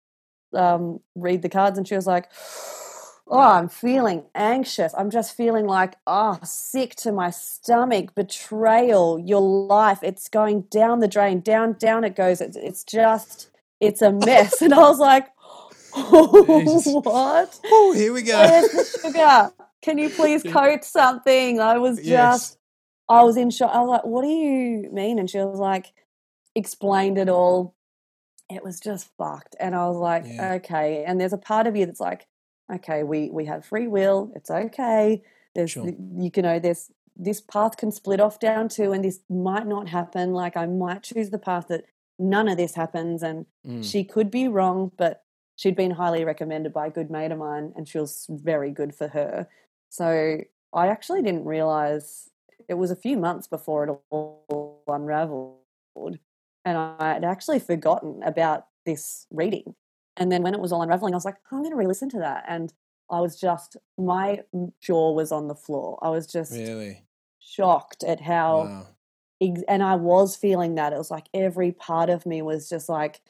um, read the cards and she was like oh i'm feeling anxious. I'm just feeling like oh sick to my stomach betrayal your life it's going down the drain down down it goes. It's, it's just it's a mess. And i was like. what Oh, here we go. where's the sugar can you please coat something i was just Yes. I was in shock. I was like, "What do you mean?" And she was like, explained it all. It was just fucked, and I was like, Yeah. "Okay." And there's a part of you that's like, "Okay, we we have free will. It's okay. There's Sure. you can know there's this path can split off down to, and this might not happen. Like I might choose the path that none of this happens, and Mm. she could be wrong, but she'd been highly recommended by a good mate of mine, and she was very good for her. So I actually didn't realize it was a few months before it all unraveled, and I had actually forgotten about this reading. And then when it was all unraveling, I was like, I'm going to re-listen to that, and I was just my jaw was on the floor. I was just Really? shocked at how Wow. ex- and I was feeling that. It was like every part of me was just like,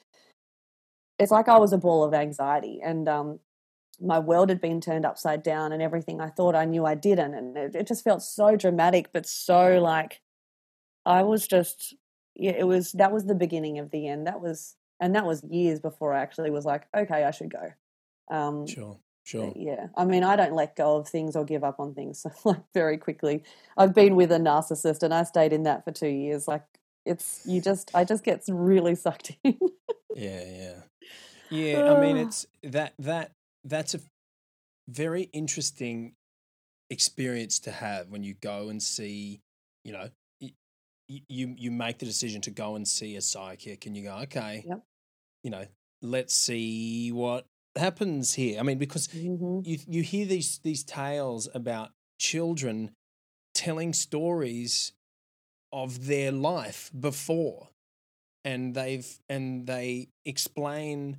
it's like I was a ball of anxiety, and um, my world had been turned upside down, and everything I thought I knew I didn't, and it, it just felt so dramatic, but so like I was just, yeah, it was that was the beginning of the end. That was, and that was years before I actually was like, okay, I should go. Um, Sure. Sure. yeah, I mean, I don't let go of things or give up on things like very quickly. I've been with a narcissist, and I stayed in that for two years. Like, it's you just, I just get really sucked in. Yeah, yeah. Yeah, I mean Ah. it's that that that's a very interesting experience to have when you go and see, you know, you you make the decision to go and see a psychic and you go, okay, Yep. you know, let's see what happens here. I mean, because hmm you you hear these these tales about children telling stories of their life before and they've and they explain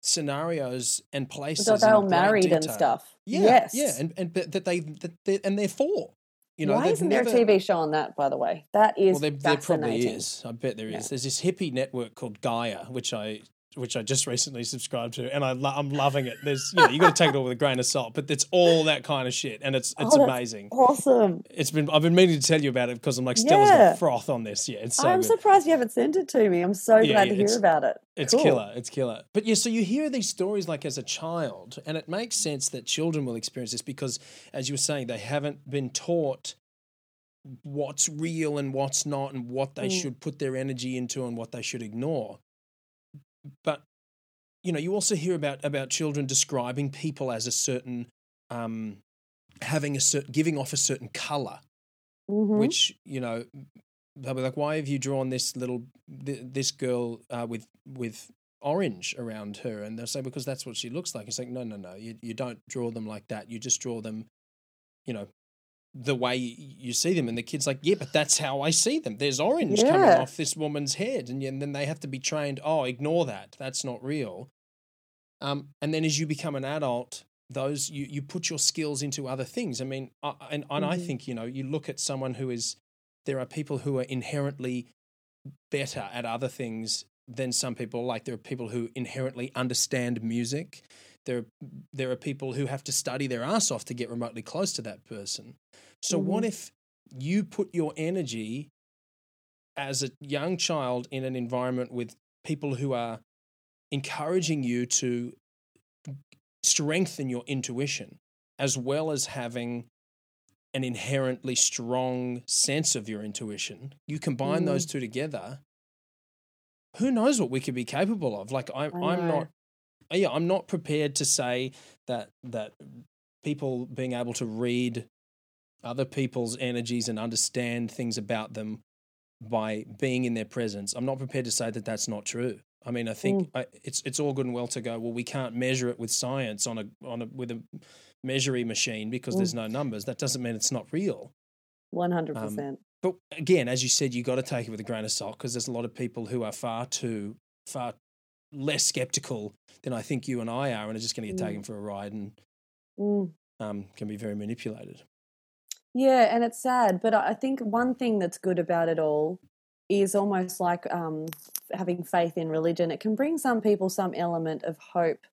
scenarios and places So they're all married and stuff. yeah yes. yeah and and but that they that they and they're four you know Why isn't never, there a TV show on that? By the way, that is well there, there probably is i bet there is Yeah. there's this hippie network called gaia which i which I just recently subscribed to, and I lo- I'm loving it. There's, you know, you got to take it all with a grain of salt, but it's all that kind of shit, and it's it's Oh, amazing. Awesome. It's been I've been meaning to tell you about it because I'm like Stellar's Yeah. got froth on this. Yeah, it's so I'm good. surprised you haven't sent it to me. I'm so Yeah, glad yeah, to hear about it. It's Cool. killer. It's killer. But yeah, so you hear these stories like as a child, and it makes sense that children will experience this because, as you were saying, they haven't been taught what's real and what's not, and what they Mm. should put their energy into and what they should ignore. But you know, you also hear about about children describing people as a certain, um, having a certain, giving off a certain color Mhm. which you know they'll be like why have you drawn this little th- this girl uh, with with orange around her? And they'll say because that's what she looks like. It's like no no no. You, you don't draw them like that. You just draw them you know the way you see them, and the kid's like, "Yeah, but that's how I see them. There's orange coming off this woman's head," and, and then they have to be trained. Oh, ignore that. That's not real. Um, and then as you become an adult, those you you put your skills into other things. I mean, I, and and I Mhm. think you know you look at someone who is there are people who are inherently better at other things than some people. Like there are people who inherently understand music. There, there are people who have to study their ass off to get remotely close to that person. So what Mhm. if you put your energy as a young child in an environment with people who are encouraging you to strengthen your intuition as well as having an inherently strong sense of your intuition you combine those two together who knows what we could be capable of like I, I i'm not Uh, yeah i'm not prepared to say that that people being able to read other people's energies and understand things about them by being in their presence i'm not prepared to say that that's not true. I mean i think mm. I, it's it's all good and well to go well we can't measure it with science on a on a with a measuring machine because there's mm. no numbers. That doesn't mean it's not real. Um, one hundred Um, percent. but again, as you said, you got to take it with a grain of salt because there's a lot of people who are far too far less skeptical than I think you and I are, and are just going to get Mm. taken for a ride and Mm. um, can be very manipulated. Yeah, and it's sad, but I I think one thing that's good about it all is almost like um, having faith in religion. It can bring some people some element of hope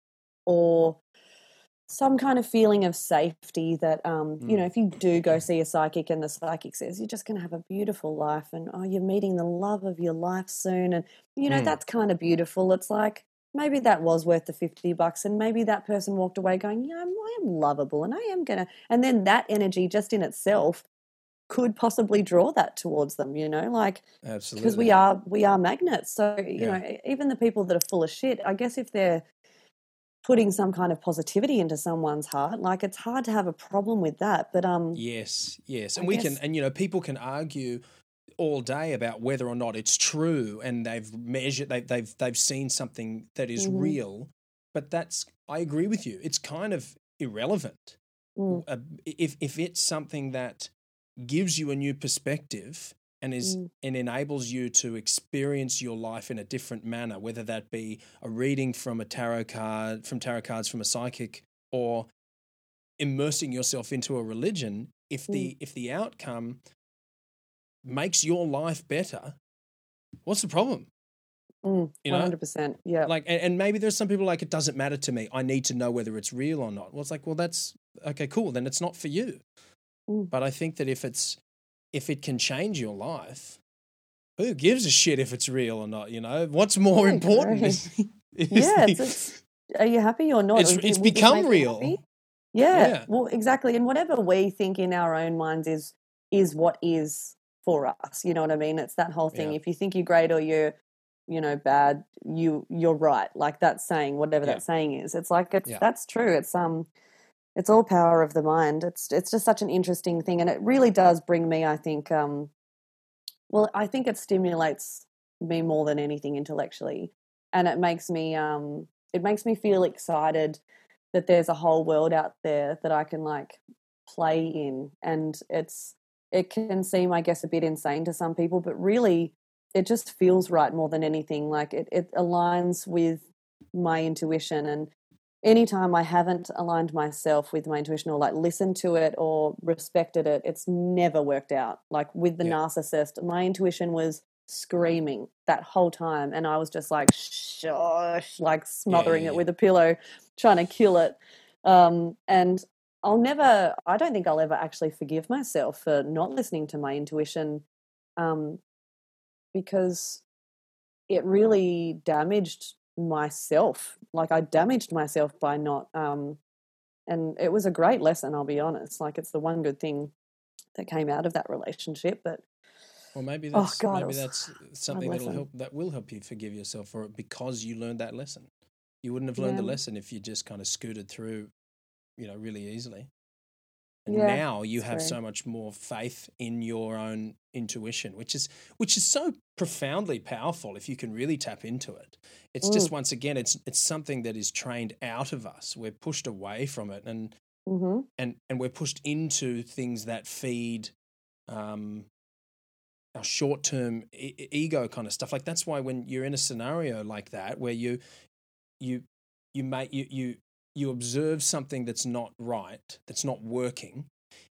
or some kind of feeling of safety that um, you know Mm. if you do go see a psychic and the psychic says you're just going to have a beautiful life and oh you're meeting the love of your life soon and you know Mm. that's kind of beautiful it's like maybe that was worth the 50 bucks and maybe that person walked away going yeah I'm, I am lovable and I am going to and then that energy just in itself could possibly draw that towards them you know like Absolutely, because we are we are magnets so you Yeah. know even the people that are full of shit i guess if they're putting some kind of positivity into someone's heart like it's hard to have a problem with that but um Yes, yes, and I we can, and you know, people can argue all day about whether or not it's true, and they've measured, they, they've they've seen something that is Mhm. real, but that's I agree with you. It's kind of irrelevant. mm, uh, if if it's something that gives you a new perspective and is Mm. and enables you to experience your life in a different manner, whether that be a reading from a tarot card, from tarot cards from a psychic, or immersing yourself into a religion, if the if the outcome makes your life better, what's the problem? mm, You know? 100% yeah Like, and, and maybe there's some people like it doesn't matter to me. I need to know whether it's real or not. Well, it's like, well, that's okay, cool. Then it's not for you. Mm. But I think that if it's if it can change your life, who gives a shit if it's real or not? You know, what's more important? Is, is yeah the- it's, it's are you happy or not It's- it's become real. yeah, Yeah. well exactly and whatever we think in our own minds is is what is for us you know what i mean it's that whole thing Yeah. if you think you're great or you're you know bad you you're right like that saying whatever Yeah. that saying is it's like it's that's true it's um it's all power of the mind. It's it's just such an interesting thing and it really does bring me i think um well i think it stimulates me more than anything intellectually and it makes me um it makes me feel excited that there's a whole world out there that I can like play in and it's it can seem I guess a bit insane to some people but really it just feels right more than anything. Like it it aligns with my intuition and anytime I haven't aligned myself with my intuition or like listened to it or respected it it's never worked out like with the Yeah. narcissist my intuition was screaming that whole time and I was just like shush like smothering yeah, it yeah. with a pillow trying to kill it um and I'll never I don't think I'll ever actually forgive myself for not listening to my intuition um because it really damaged myself like I damaged myself by not um and it was a great lesson I'll be honest like it's the one good thing that came out of that relationship but Well, maybe Oh, that's God, maybe that's something that'll help that will help you forgive yourself for it because you learned that lesson. You wouldn't have learned the lesson if you just kind of scooted through, you know, really easily. And Yeah, now you have true. so much more faith in your own intuition, which is which is so profoundly powerful if you can really tap into it. It's Mm. just once again, it's it's something that is trained out of us. We're pushed away from it, and hmm and and we're pushed into things that feed um, our short term e- ego kind of stuff. Like that's why when you're in a scenario like that where you you you make you you you observe something that's not right, that's not working,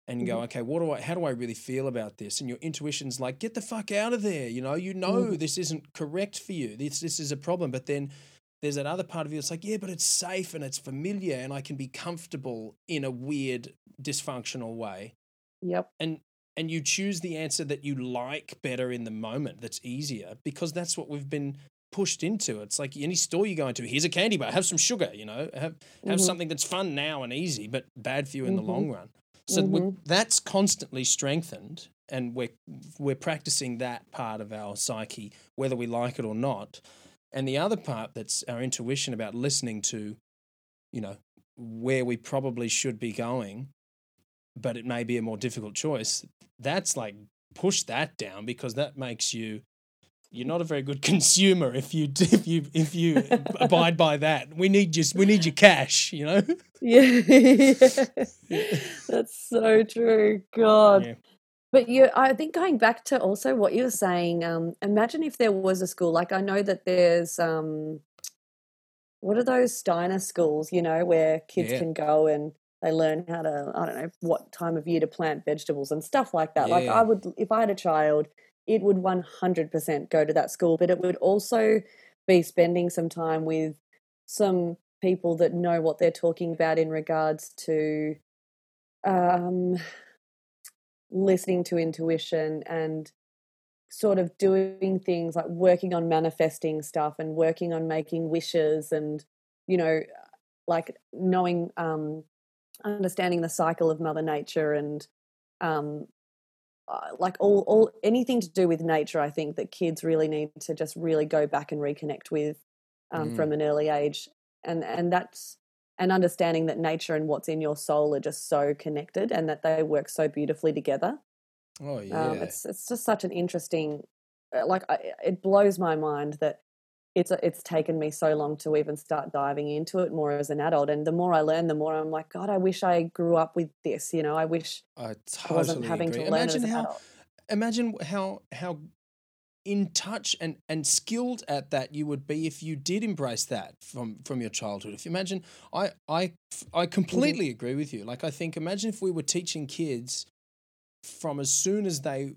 and you go, Mhm. okay, what do I? How do I really feel about this? And your intuition's like, get the fuck out of there. You know, you know Mhm. this isn't correct for you. This this is a problem. But then there's that other part of you that's like, yeah, but it's safe and it's familiar, and I can be comfortable in a weird dysfunctional way. Yep. And and you choose the answer that you like better in the moment. That's easier because that's what we've been pushed into. It's like any store you go into. Here's a candy bar. Have some sugar. You know, have have Mhm. something that's fun now and easy, but bad for you in Mhm. the long run. So we Mhm. that's constantly strengthened, and we're we're practicing that part of our psyche, whether we like it or not. And the other part that's our intuition about listening to, you know, where we probably should be going, but it may be a more difficult choice. That's like push that down because that makes you you're not a very good consumer if you if you if you abide by that. We need just we need your cash, you know. Yeah. That's so true. God. Yeah. But you, I think going back to also what you were saying, um, imagine if there was a school, like I know that there's, um, what are those Steiner schools, you know, where kids Yeah. can go and they learn how to, I don't know, what time of year to plant vegetables and stuff like that. Like I would, if I had a child, it would 100% go to that school, but it would also be spending some time with some people that know what they're talking about in regards to um, listening to intuition and sort of doing things like working on manifesting stuff and working on making wishes and you know like knowing um understanding the cycle of mother nature and um uh, like all all anything to do with nature i think that kids really need to just really go back and reconnect with um, Mm. from an early age and and that's and understanding that nature and what's in your soul are just so connected and that they work so beautifully together Oh yeah. um, it's it's just such an interesting, uh, like I, it blows my mind that it's it's taken me so long to even start diving into it more as an adult. And the more I learn, the more I'm like, God, I wish I grew up with this. You know, I wish I I totally wasn't having agree. to learn Imagine as an how adult. imagine how how in touch and and skilled at that you would be if you did embrace that from from your childhood. If you imagine, I I I mm-hmm. completely agree with you. Like I think, imagine if we were teaching kids from as soon as they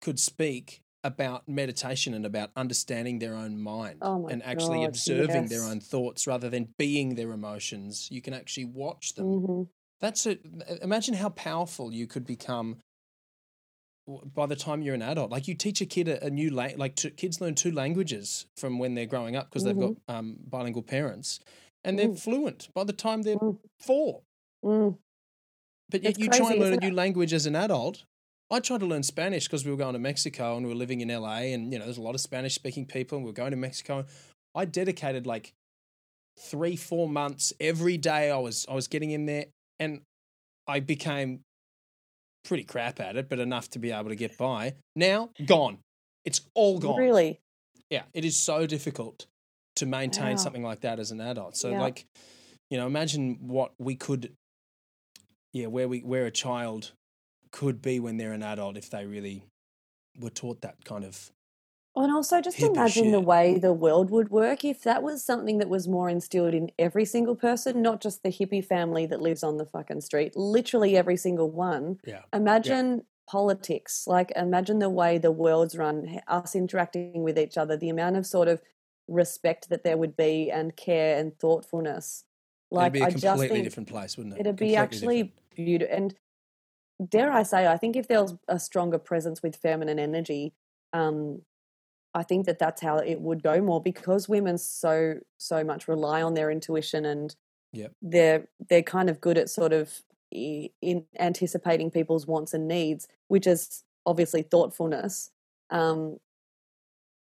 could speak about meditation and about understanding their own mind Oh and actually God, observing their own thoughts rather than being their emotions. You can actually watch them. hmm That's a imagine how powerful you could become by the time you're an adult. Like you teach a kid a, a new la- like two, kids learn two languages from when they're growing up because they've got um, bilingual parents, and they're Mm. fluent by the time they're Mm. four. Mm. But yet It's you try and learn a new language as an adult. I tried to learn Spanish because we were going to Mexico and we were living in LA, and you know there's a lot of Spanish speaking people, and we were going to Mexico. I dedicated like three, four months every day. I was I was getting in there, and I became pretty crap at it, but enough to be able to get by. Now gone. It's all gone. Really? Yeah, it is so difficult to maintain Wow. something like that as an adult. So Yeah. like, you know, imagine what we could yeah, where we where a child could be when they're an adult if they really were taught that kind of And also, just imagine the way the world would work if that was something that was more instilled in every single person, not just the hippie family that lives on the fucking street, literally every single one. Yeah. Imagine politics, like, imagine the way the world's run, us interacting with each other, the amount of sort of respect that there would be and care and thoughtfulness. Like, it'd be a I just completely think different place, wouldn't it? it'd be Completely actually different. beautiful. And dare I say, I think if there's a stronger presence with feminine energy, um, I think that that's how it would go more because women so so much rely on their intuition and Yep. they're they're kind of good at sort of in anticipating people's wants and needs, which is obviously thoughtfulness. Um,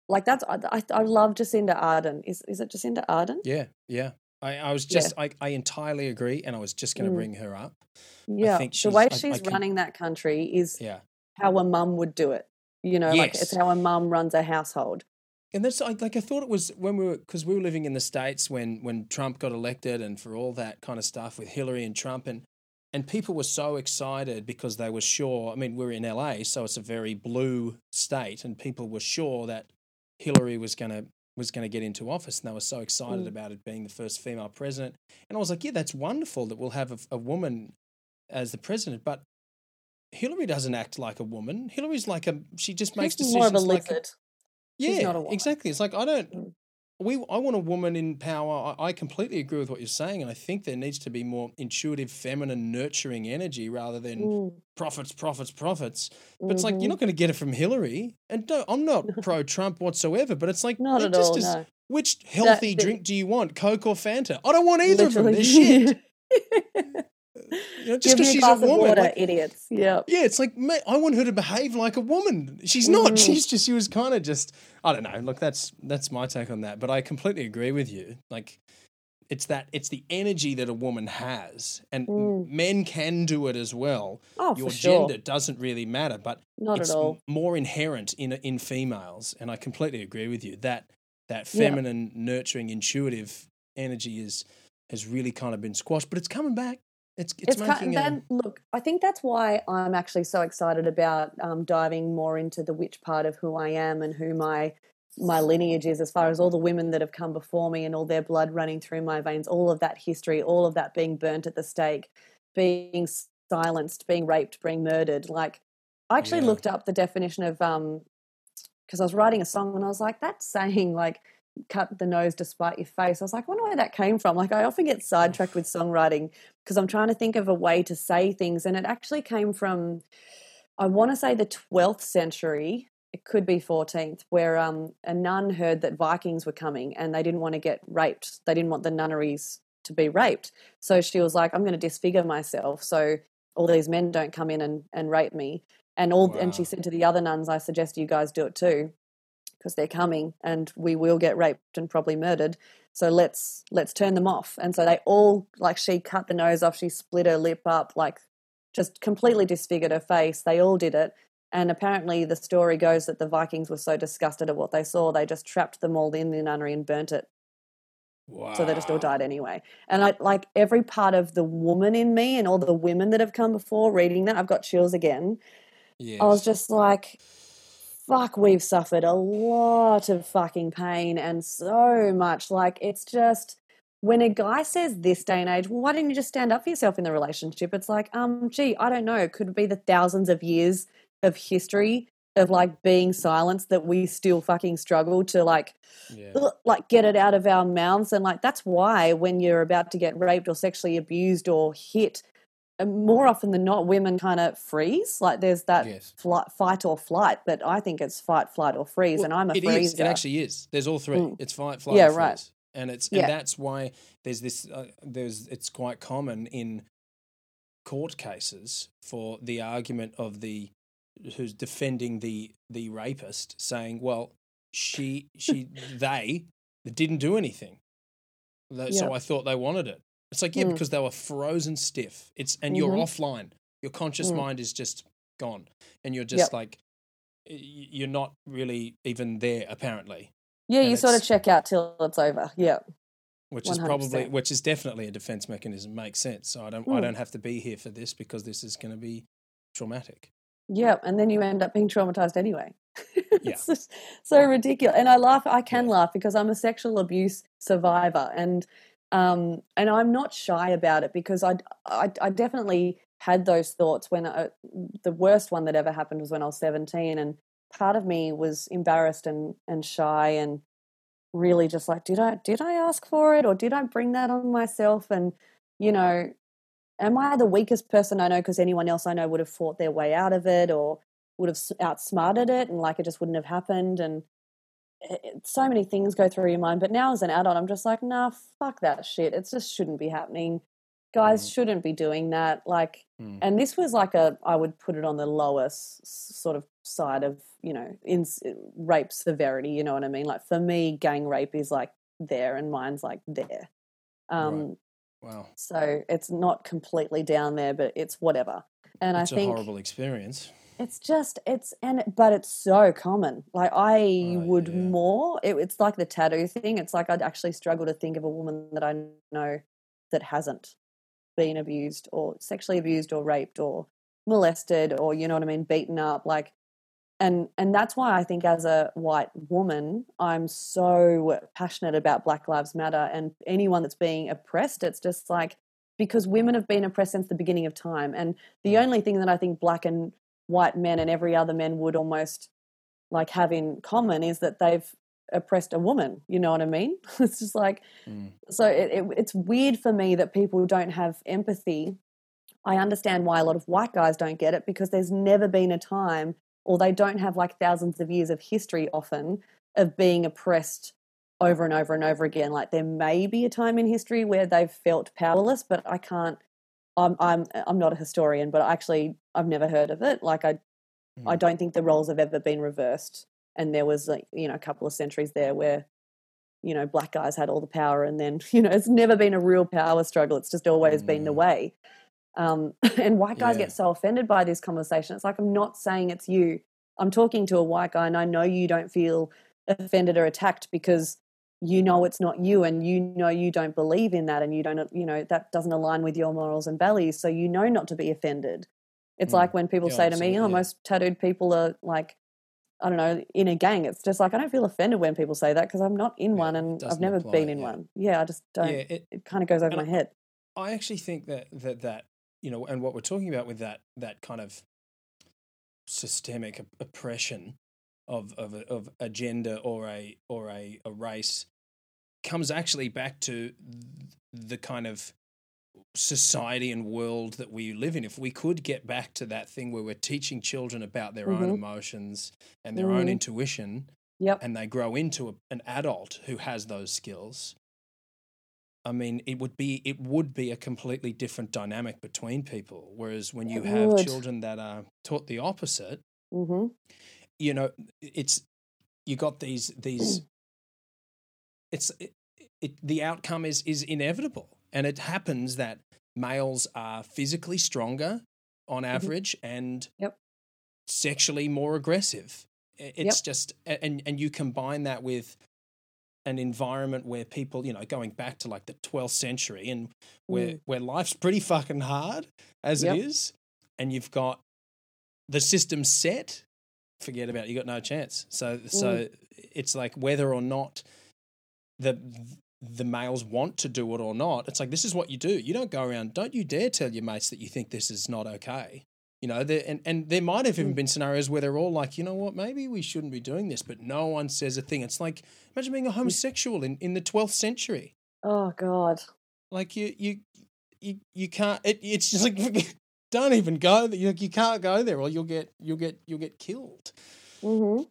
like that's I, I, I love Jacinda Ardern. Is is it Jacinda Ardern? Yeah, yeah. I, I was Yeah. just I, I entirely agree and I was just gonna Mm. bring her up. Yeah, the way I- I she's can- running that country is Yeah. how a mum would do it. You know, like it's how a mum runs a household. and that's like, like I thought it was when we were because we were living in the states when when Trump got elected and for all that kind of stuff with Hillary and Trump and and people were so excited because they were sure. I mean, we're in LA, so it's a very blue state, and people were sure that Hillary was going to was going to get into office, and they were so excited Mm. about it being the first female president. And I was like, yeah, that's wonderful that we'll have a, a woman as the president, but Hillary doesn't act like a woman. Hillary's like a she just makes She's decisions more of a like lizard. yeah, She's not a woman. exactly. It's like I don't. We I want a woman in power. I, I completely agree with what you're saying, and I think there needs to be more intuitive, feminine, nurturing energy rather than Mm, profits, profits, profits. But it's like you're not going to get it from Hillary. And no, I'm not pro Trump whatsoever. But it's like Not it at just all. is- No. Which healthy the- drink do you want, Coke or Fanta? I don't want either of them. They're shit. You know, just because she's a woman. water, like- idiots. Yeah. yeah, it's like, mate, I want her to behave like a woman. She's not. Mm. She's just. She was kind of just. I don't know. Look, that's that's my take on that. But I completely agree with you. Like, it's that it's the energy that a woman has, and Mm. men can do it as well. Oh, Your for sure. gender doesn't really matter, but Not it's at all. more inherent in in females. And I completely agree with you that that Yeah. feminine, nurturing, intuitive energy is has really kind of been squashed. But it's coming back. It's it's, It's making kind a, then look. I think that's why I'm actually so excited about um, diving more into the which part of who I am and who my my lineage is, as far as all the women that have come before me and all their blood running through my veins, all of that history, all of that being burnt at the stake, being silenced, being raped, being murdered. Like I actually Yeah. looked up the definition of um because I was writing a song and I was like, that's saying like cut the nose despite your face. I was like, I wonder where that came from. Like I often get sidetracked with songwriting because I'm trying to think of a way to say things. And it actually came from, I want to say the 12th century, it could be 14th, where um, a nun heard that Vikings were coming and they didn't want to get raped. They didn't want the nunneries to be raped. So she was like, I'm going to disfigure myself so all these men don't come in and, and rape me. And all, and she said to the other nuns, I suggest you guys do it too because they're coming and we will get raped and probably murdered. So let's let's turn them off. And so they all like she cut the nose off she split her lip up like just completely disfigured her face. They all did it. And apparently the story goes that the vikings were so disgusted at what they saw they just trapped them all in the nunnery and burnt it. Wow. so they just all died anyway. And i like every part of the woman in me and all the women that have come before reading that i've got chills again. Yes. I was just like, fuck, we've suffered a lot of fucking pain and so much. Like, it's just when a guy says this day and age, well, why didn't you just stand up for yourself in the relationship? It's like, um, gee, I don't know. Could it be the thousands of years of history of like being silenced that we still fucking struggle to like yeah. ugh, like get it out of our mouths and like that's why when you're about to get raped or sexually abused or hit more often than not women kind of freeze like there's that Yes. flight, fight or flight but i think it's fight flight or freeze Well, and i'm a it freezer is. It actually is. There's all three. Mm. It's fight, flight, Yeah, and right. And it's Yeah. and that's why there's this. Uh, there's it's quite common in court cases for the argument of the who's defending the the rapist saying, well, she she they didn't do anything, so Yeah. I thought they wanted it. It's like yeah, Mm. because they were frozen stiff. It's and you're Mhm. offline. Your conscious Mm. mind is just gone, and you're just Yep. like you're not really even there apparently yeah and you sort of check out till it's over yeah which is probably which is definitely a defense mechanism makes sense so i don't i Mm. don't have to be here for this because this is going to be traumatic yeah and then you end up being traumatized anyway Yeah. so ridiculous and i laugh i can Yeah. laugh because i'm a sexual abuse survivor and um and i'm not shy about it because i i, I definitely had those thoughts when I, the worst one that ever happened was when i was 17 and part of me was embarrassed and and shy and really just like did i did i ask for it or did i bring that on myself? And you know am I the weakest person I know because anyone else I know would have fought their way out of it or would have outsmarted it and like it just wouldn't have happened? And so many things go through your mind but now as an adult I'm just like nah fuck that shit. It just shouldn't be happening. Guys Mm. shouldn't be doing that. Like Mm. and this was like a I would put it on the lowest sort of side of you know in rape severity you know what I mean? Like for me gang rape is like there and mine's like there. Um wow. so it's not completely down there, but it's whatever. And it's I a think, horrible experience it's just it's and but it's so common. Like I Oh, would yeah. more. It, it's like the tattoo thing. It's like I'd actually struggle to think of a woman that I know that hasn't been abused or sexually abused or raped or molested or you know what I mean, beaten up. Like, and and that's why I think as a white woman, I'm so passionate about Black Lives Matter and anyone that's being oppressed. It's just like because women have been oppressed since the beginning of time, and the Mm. only thing that I think black and white men and every other men would almost like have in common is that they've oppressed a woman. You know what I mean? It's just like Mm. so it, it, it's weird for me that people don't have empathy. I understand why a lot of white guys don't get it because there's never been a time, or they don't have like thousands of years of history often of being oppressed over and over and over again. Like there may be a time in history where they've felt powerless, but I can't. I'm I'm I'm not a historian, but actually I've never heard of it. Like I I Mm. don't think the roles have ever been reversed, and there was like you know a couple of centuries there where you know black guys had all the power, and then you know it's never been a real power struggle. It's just always been the Mm. way. Um, and white guys Yeah. get so offended by this conversation. It's like I'm not saying it's you. I'm talking to a white guy, and I know you don't feel offended or attacked because you know it's not you and you know you don't believe in that and you don't you know that doesn't align with your morals and values so you know not to be offended. It's Mm. like when people Yeah, say to me oh yeah. most tattooed people are like i don't know in a gang. It's just like i don't feel offended when people say that because i'm not in Yeah, one and i've never apply, been in one. Yeah i just don't Yeah, it, it kind of goes over my head. I actually think that that that you know, and what we're talking about with that that kind of systemic oppression of of a, of a gender or a or a, a race comes actually back to the kind of society and world that we live in. If we could get back to that thing where we're teaching children about their own Mhm. emotions and their own Mhm. intuition, yep and they grow into a, an adult who has those skills i mean it would be it would be a completely different dynamic between people whereas when you It have would. children that are taught the opposite hmm you know it's you got these these it's it, it, the outcome is is inevitable and it happens that males are physically stronger on average and Mm-hmm. Yep. sexually more aggressive it's just and and you combine that with an environment where people you know going back to like the 12th century and where Mm. where life's pretty fucking hard as Yep. it is and you've got the system set forget about it, you got no chance so so it's like whether or not the the males want to do it or not it's like this is what you do. You don't go around don't you dare tell your mates that you think this is not okay. You know there and, and there might have even Mm. been scenarios where they're all like you know what maybe we shouldn't be doing this but no one says a thing. It's like imagine being a homosexual in, in the 12th century. Oh god. Like you you you, you can't it, it's just like don't even go there. you, you can't go there or you'll get you'll get you'll get killed. Hmm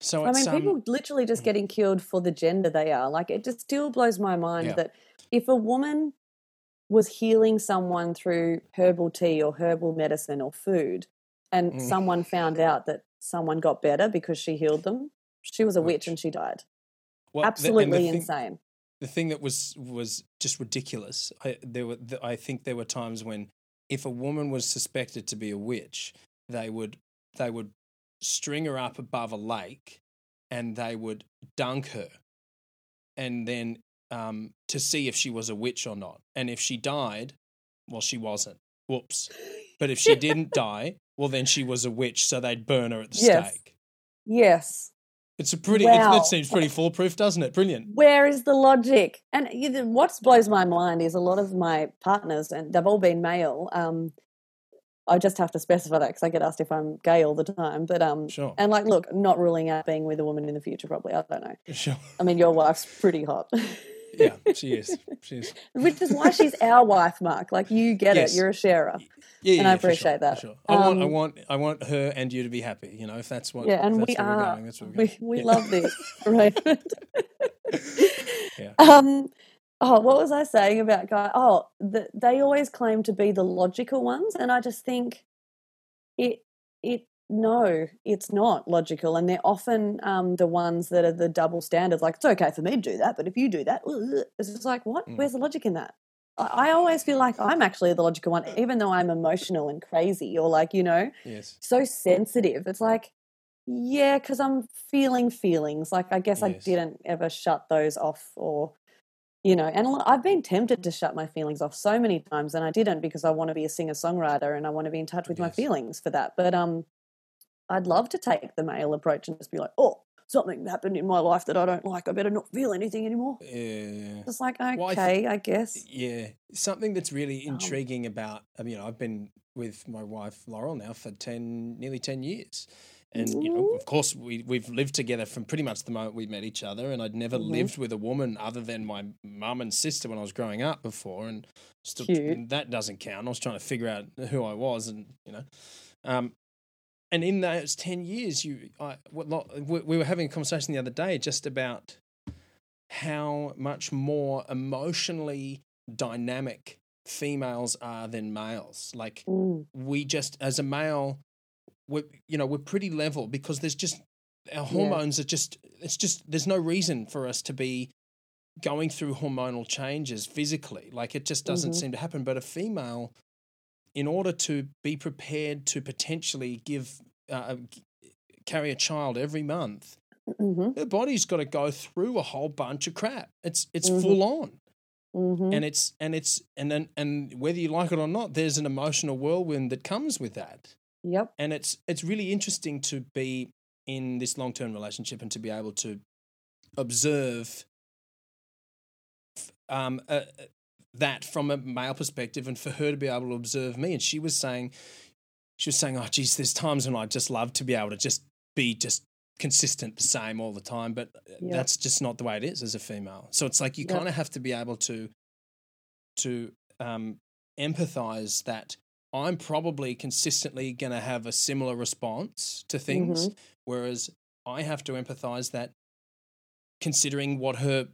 so I mean, um, people literally just Mm. getting killed for the gender they are. Like, it just still blows my mind Yeah. that if a woman was healing someone through herbal tea or herbal medicine or food, and Mm. someone found out that someone got better because she healed them, she was a witch and she died. well, the- the Absolutely thing- insane. the thing that was was just ridiculous. I, there were, th- I think there were times when, if a woman was suspected to be a witch, they would they would string her up above a lake, and they would dunk her, and then um, to see if she was a witch or not. And if she died, well, she wasn't. Whoops. But if she didn't die, well, then she was a witch. So they'd burn her at the Yes. stake. Yes. It's a pretty. It, Wow. that seems pretty foolproof, doesn't it? Brilliant. Where is the logic? And what blows my mind is a lot of my partners, and they've all been male. Um, I just have to specify that because I get asked if I'm gay all the time. But um, Sure. and like, look, not ruling out being with a woman in the future. Probably, I don't know. Sure. I mean, your wife's pretty hot, Yeah, she is. She is. which is why she's our wife, Mark. Like, you get Yes. it. You're a sharer. Yeah, And yeah, I for sure, appreciate for that. sure. I want, I Um, want, I want her and you to be happy. You know, if that's what. yeah, and we that's where we're going, that's where we're We we Yeah. love this, right? Yeah. Um. Oh, what was I saying about guy? Oh, the, they always claim to be the logical ones, and I just think it it no, it's not logical, and they're often um, the ones that are the double standards. Like it's okay for me to do that, but if you do that, it's just like what? Mm. Where's the logic in that? I I always feel like I'm actually the logical one, even though I'm emotional and crazy or like, you know, Yes. so sensitive. It's like, yeah, because I'm feeling feelings. Like, I guess I didn't ever shut those off or, you know, and I've been tempted to shut my feelings off so many times and I didn't because I want to be a singer songwriter and I want to be in touch with my feelings for that. But um, I'd love to take the male approach and just be like, oh, something happened in my life that I don't like. I better not feel anything anymore. Yeah. Just like, Well, I okay, th- I guess. Yeah, something that's really Um, intriguing about. I mean, you know, I've been with my wife Laurel now for ten, nearly ten years, and you know, of course, we we've lived together from pretty much the moment we met each other. And I'd never Mhm. lived with a woman other than my mum and sister when I was growing up before, and still, Cute. that doesn't count. I was trying to figure out who I was, and you know. Um, and in those 10 years you I, we we were having a conversation the other day just about how much more emotionally dynamic females are than males like Mm, we just as a male we're you know we're pretty level because there's just our Yeah. hormones are just it's just there's no reason for us to be going through hormonal changes physically like it just doesn't Mhm. seem to happen but a female in order to be prepared to potentially give uh, carry a child every month mhm, her body's got to go through a whole bunch of crap it's it's Mhm. full on mhm. and it's and it's and then and whether you like it or not there's an emotional whirlwind that comes with that Yep. and it's it's really interesting to be in this long term relationship and to be able to observe um, uh, that from a male perspective, and for her to be able to observe me. And she was saying, she was saying, "Oh, geez, there's times when I just love to be able to just be just consistent, the same all the time, but uh, that's just not the way it is as a female. So it's like you kind of have to be able to to um, empathize that." I'm probably consistently going to have a similar response to things, Mm-hmm. whereas I have to empathize that considering what her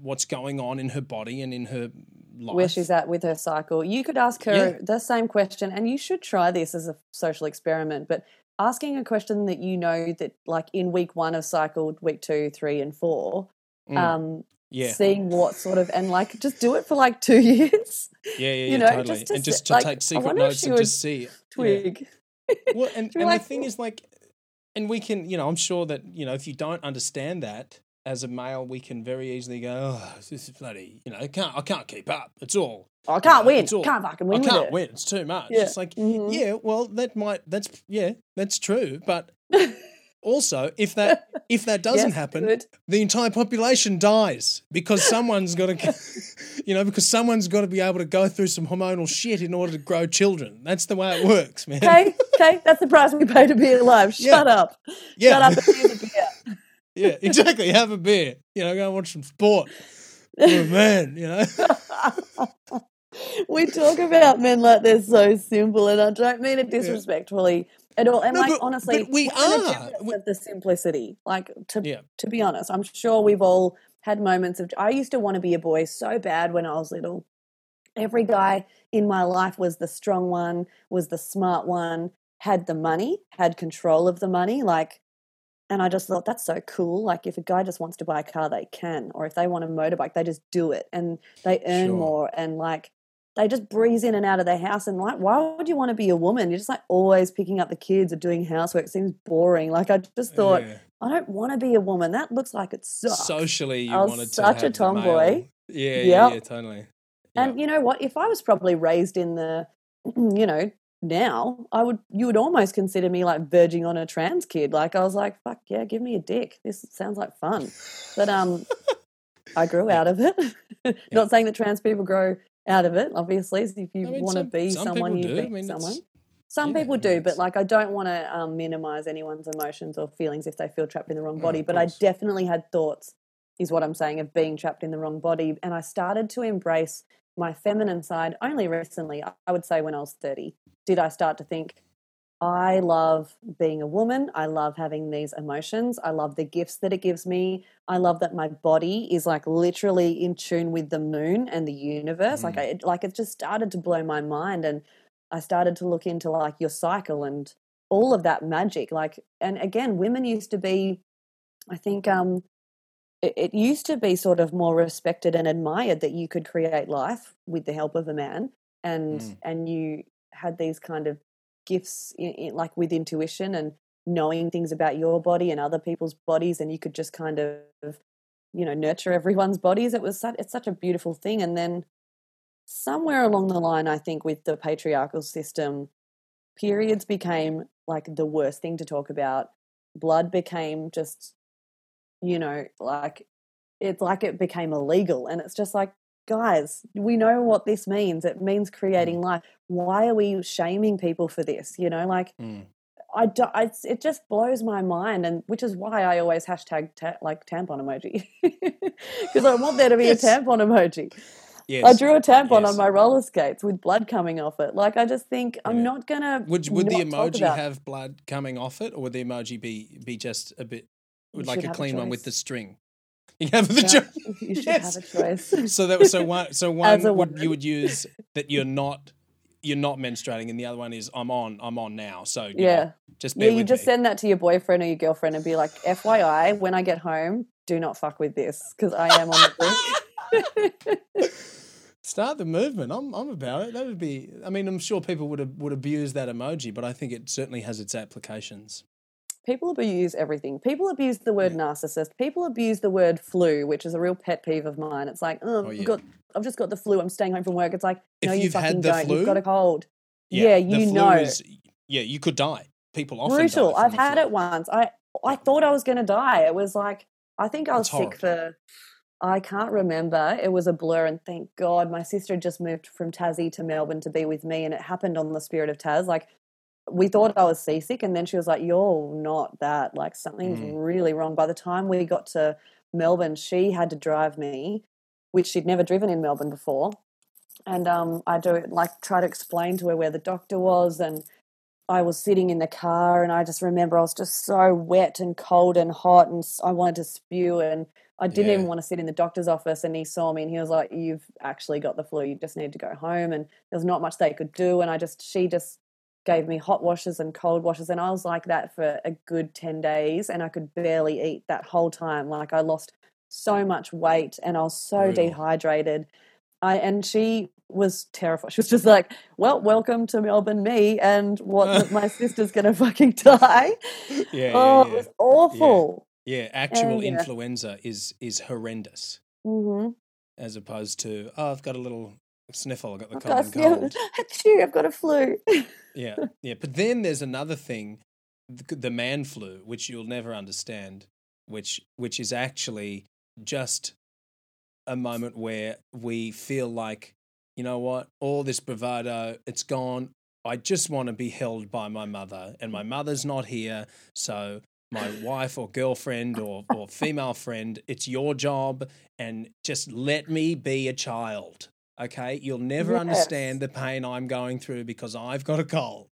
what's going on in her body and in her life. where she's at with her cycle. You could ask her Yeah. the same question, and you should try this as a social experiment. But asking a question that you know that, like in week one of cycle, week two, three, and four, Mm, um, yeah, seeing what sort of, and like just do it for like two years. yeah, yeah, yeah, you know, totally. just and just to like, take secret notes and just see. it. Yeah. Twig. Well, and, and like, the thing is, like, and we can, you know, I'm sure that you know, if you don't understand that as a male, we can very easily go, "Oh, this is bloody," you know, I can't, I can't keep up. It's all I can't know, win. it's all- Can't fucking win I can't it. win. It's too much. Yeah. It's like, Mhm. yeah, well, that might. That's yeah, that's true. But also, if that if that doesn't Yes, happen, good. the entire population dies because someone's got to, you know, because someone's got to be able to go through some hormonal shit in order to grow children. That's the way it works, man. Okay, okay, that's the price we pay to be alive. Yeah. Shut up. Yeah. Shut up and a beer. yeah, exactly. Have a beer. You know, go and watch some sport. Oh man, you know. we talk about men like they're so simple, and I don't mean it disrespectfully at all. And No, like but- honestly, but we we're in a are. We- of the simplicity. Like to Yeah. to be honest, I'm sure we've all had moments of. I used to want to be a boy so bad when I was little. Every guy in my life was the strong one, was the smart one, had the money, had control of the money, like. And I just thought that's so cool. Like if a guy just wants to buy a car, they can, or if they want a motorbike, they just do it, and they earn Sure. more, and like they just breeze in and out of their house. And like, why would you want to be a woman? You're just like always picking up the kids or doing housework. It seems boring. Like I just thought, Yeah. I don't want to be a woman. That looks like it sucks. socially, you I was wanted to such a tomboy. Yeah, yeah, Yep. yeah, totally. And you know what? If I was probably raised in the, you know, now I would, you would almost consider me like verging on a trans kid. Like I was like, fuck yeah, give me a dick. This sounds like fun. But um, I grew out of it. Not saying that trans people grow out of it. Obviously, if you I mean, want to be some someone, you do. I be mean, someone. Some yeah, people I mean, do, but like I don't want to um, minimize anyone's emotions or feelings if they feel trapped in the wrong body. of but I definitely had thoughts, is what I'm saying, of being trapped in the wrong body. And I started to embrace my feminine side only recently. I- I would say when I was 30, did I start to think, I love being a woman. I love having these emotions. I love the gifts that it gives me. I love that my body is like literally in tune with the moon and the universe. Like Mm. I it, like it just started to blow my mind and I started to look into like your cycle and all of that magic. Like and again, women used to be I think um it, it used to be sort of more respected and admired that you could create life with the help of a man, and Mm. and you had these kind of gifts, in, in, like with intuition and knowing things about your body and other people's bodies, and you could just kind of you know nurture everyone's bodies. It was such, it's such a beautiful thing, and then somewhere along the line, I think with the patriarchal system, periods became like the worst thing to talk about. Blood became just, you know, like it's like it became illegal. And it's just like, guys, we know what this means. It means creating life. Why are we shaming people for this? You know, like Mm. I, do, I it just blows my mind, and which is why I always hashtag ta- like tampon emoji because I want there to be Yes. a tampon emoji. Yes. I drew a tampon Yes. on my roller skates with blood coming off it. Like I just think I'm not gonna. Would would the emoji have blood coming off it, or would the emoji be be just a bit like a have a clean one with the string? You have the Yeah, jo- you should Yes. have a choice. So that was so one so one would, you would use that you're not you're not menstruating, and the other one is I'm on I'm on now. So know, yeah, just yeah. You just me. send that to your boyfriend or your girlfriend and be like, "FYI, when I get home, do not fuck with this because I am on the brink." Start the movement. I'm I'm about it. That would be. I mean, I'm sure people would would abuse that emoji, but I think it certainly has its applications. People abuse everything. People abuse the word narcissist. People abuse the word flu, which is a real pet peeve of mine. It's like, oh, Oh, I've yeah. got, I've just got the flu. I'm staying home from work. It's like, no, If you you've had fucking the don't. flu- You've got a cold. Yeah, the you flu know. Is, yeah, you could die. People often brutal. I've had flu. it once. I I thought I was going to die. It was like I think I was sick for. I can't remember. It was a blur, and thank God my sister had just moved from Tassie to Melbourne to be with me, and it happened on the Spirit of Tas. Like we thought I was seasick, and then she was like, "You're not that. Like something's Mm. really wrong." By the time we got to Melbourne, she had to drive me, which she'd never driven in Melbourne before, and um, I do like try to explain to her where the doctor was and. I was sitting in the car and I just remember I was just so wet and cold and hot and I wanted to spew and I didn't even want to sit in the doctor's office and he saw me and he was like you've actually got the flu you just need to go home and there was not much they could do and I just she just gave me hot washes and cold washes and I was like that for a good 10 days and I could barely eat that whole time like I lost so much weight and I was so Brutal. dehydrated I and she was terrified. She was just like, "Well, welcome to Melbourne, me, and what my sister's gonna fucking die." Yeah, oh, yeah, it was awful. yeah. Actual yeah. influenza is is horrendous, hmm as opposed to oh, I've got a little sniffle. I've got the I've common cold. Achoo, I've got a flu. yeah, yeah. But then there's another thing, the, the man flu, which you'll never understand, which which is actually just a moment where we feel like, you know what, all this bravado, it's gone. I just want to be held by my mother, and my mother's not here, so my wife or girlfriend or, or female friend, it's your job, and just let me be a child. Okay, you'll never Yes. understand the pain I'm going through because I've got a cold.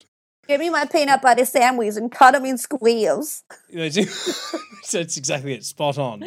Give me my peanut butter sandwich and cut them in squeals. it's exactly it. Spot on.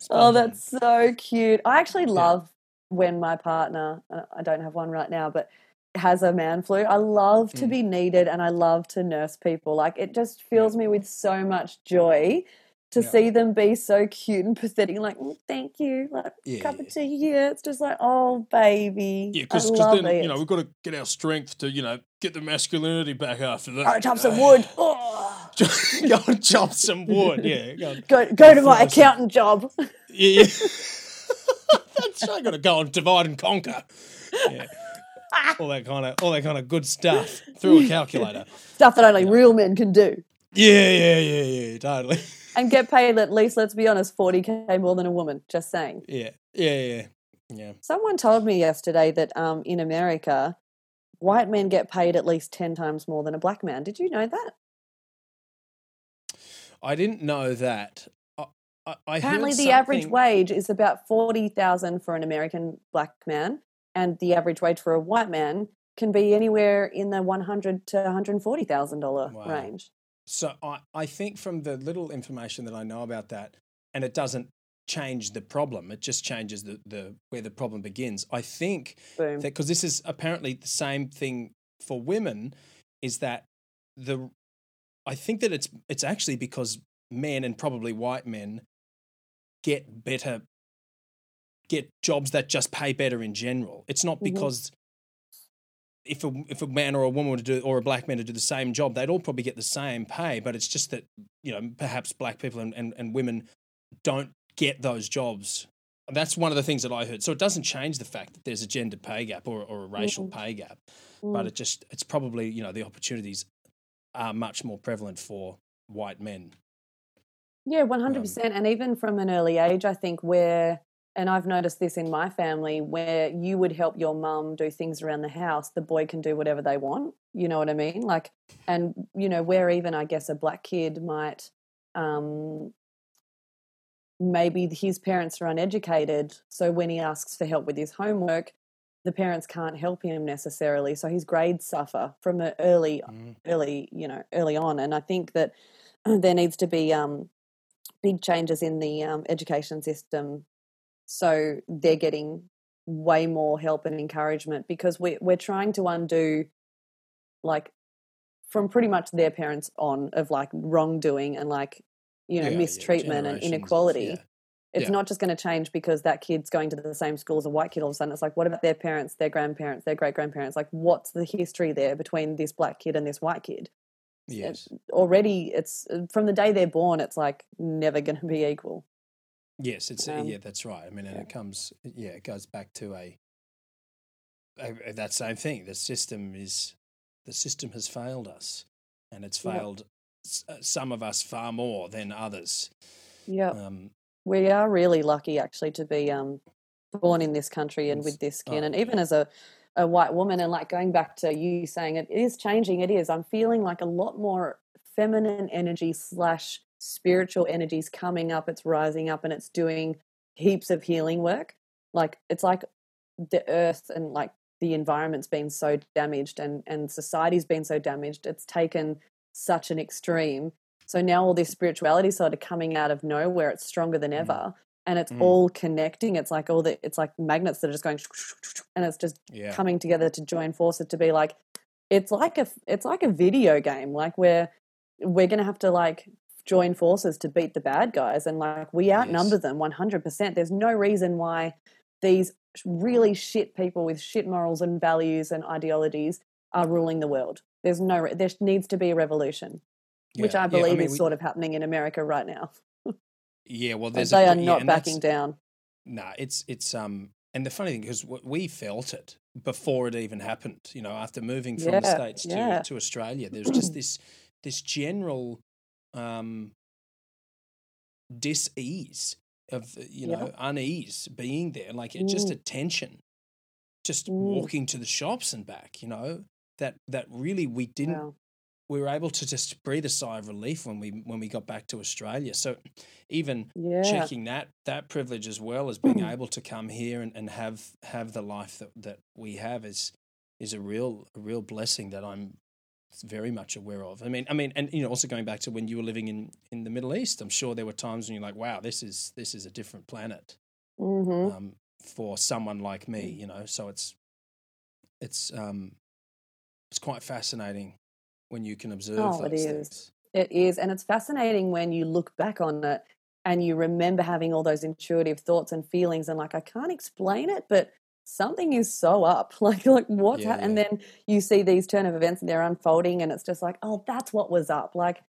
Spot Oh, on. that's so cute. I actually love when my partner, uh, I don't have one right now, but has a man flu. I love to Mm. be needed and I love to nurse people. Like it just fills me with so much joy to Yeah. see them be so cute and pathetic. Like, "Mm, thank you. Like, Yeah, cup yeah. of tea here. It's just like, oh, baby. Yeah, because then it. you know we've got to get our strength to you know get the masculinity back after that. Go chop some wood. Oh. go and chop some wood. Yeah, go, and- Go, go to my accountant job. yeah. yeah. That's. Got to go and divide and conquer. Yeah. All that kind of all that kind of good stuff through a calculator. Stuff that only real men can do. Yeah, yeah, yeah, yeah. Totally. And get paid at least, let's be honest, 40k more than a woman. Just saying. Yeah, yeah, yeah, yeah. Someone told me yesterday that um, in America, white men get paid at least 10 times more than a black man. Did you know that? I didn't know that. I, I, I Apparently, the average wage is about 40,000 for an American black man, and the average wage for a white man can be anywhere in the 100 to $140,000 Wow. range. So I, I think from the little information that I know about that, and it doesn't change the problem, it just changes the, the where the problem begins. I think Boom. that because this is apparently the same thing for women, is that the I think that it's it's actually because men and probably white men get better, get jobs that just pay better in general. It's not Mhm. because if a if a man or a woman were to do or a black man to do the same job, they'd all probably get the same pay. But it's just that you know perhaps black people and, and, and women don't get those jobs. That's one of the things that I heard. So it doesn't change the fact that there's a gender pay gap or, or a racial Mhm. pay gap, Mm. but it just it's probably you know the opportunities are much more prevalent for white men. Yeah, Um, hundred percent. And even from an early age, I think where, and I've noticed this in my family, where you would help your mum do things around the house, the boy can do whatever they want. You know what I mean? Like, and you know, where even I guess a black kid might, um, maybe his parents are uneducated, so when he asks for help with his homework, the parents can't help him necessarily, so his grades suffer from an early Mm. early, you know, early on. And I think that there needs to be um, big changes in the um, education system so they're getting way more help and encouragement because we, we're trying to undo like from pretty much their parents on of like wrongdoing and like you know Yeah, yeah, mistreatment and inequality yeah. it's Yeah. not just going to change because that kid's going to the same school as a white kid all of a sudden it's like what about their parents their grandparents their great grandparents like what's the history there between this black kid and this white kid Yes. already it's uh, from the day they're born it's like never going to be equal Yes, it's Um, yeah, that's right. I mean, and it comes yeah, it goes back to a, a, that same thing. The system is the system has failed us, and it's failed s- uh, some of us far more than others. yeah Um, we are really lucky actually to be um born in this country and with this skin oh, and even yeah. as a a white woman and like going back to you saying it is changing it is i'm feeling like a lot more feminine energy slash spiritual energies coming up it's rising up and it's doing heaps of healing work like it's like the earth and like the environment's been so damaged and and society's been so damaged it's taken such an extreme so now all this spirituality sort of coming out of nowhere it's stronger than Mm. ever and it's Mm. all connecting it's like all the it's like magnets that are just going and it's just yeah, coming together to join forces to be like it's like a it's like a video game like where we're to have to like join forces to beat the bad guys and like we outnumber Yes. them 100% there's no reason why these really shit people with shit morals and values and ideologies are ruling the world there's no re- there needs to be a revolution which yeah, i yeah, believe mean, is we- sort of happening in america right now yeah. Well, there's they a, are not and backing down Nah, it's it's um, and the funny thing is we felt it before it even happened. You know, after moving from the Yeah, states yeah. to to Australia, there's just this this general um dis-ease of uh, you Yeah. know unease being there, like it just Mm. a tension, just Mm. walking to the shops and back. You know that that really we didn't we were able to just breathe a sigh of relief when we when we got back to Australia. So even yeah checking that that privilege as well as being able to come here and, and have have the life that, that we have is is a real a real blessing that I'm very much aware of. I mean I mean and you know also going back to when you were living in in the Middle East, I'm sure there were times when you're like, wow, this is this is a different planet hmm um, for someone like me, you know. So it's it's um it's quite fascinating when you can observe Oh, it is. things. It is. And it's fascinating when you look back on it and you remember having all those intuitive thoughts and feelings and like, I can't explain it, but something is so up. Like, like what's Yeah, hap- And then you see these turn of events and they're unfolding and it's just like, oh, that's what was up. Like,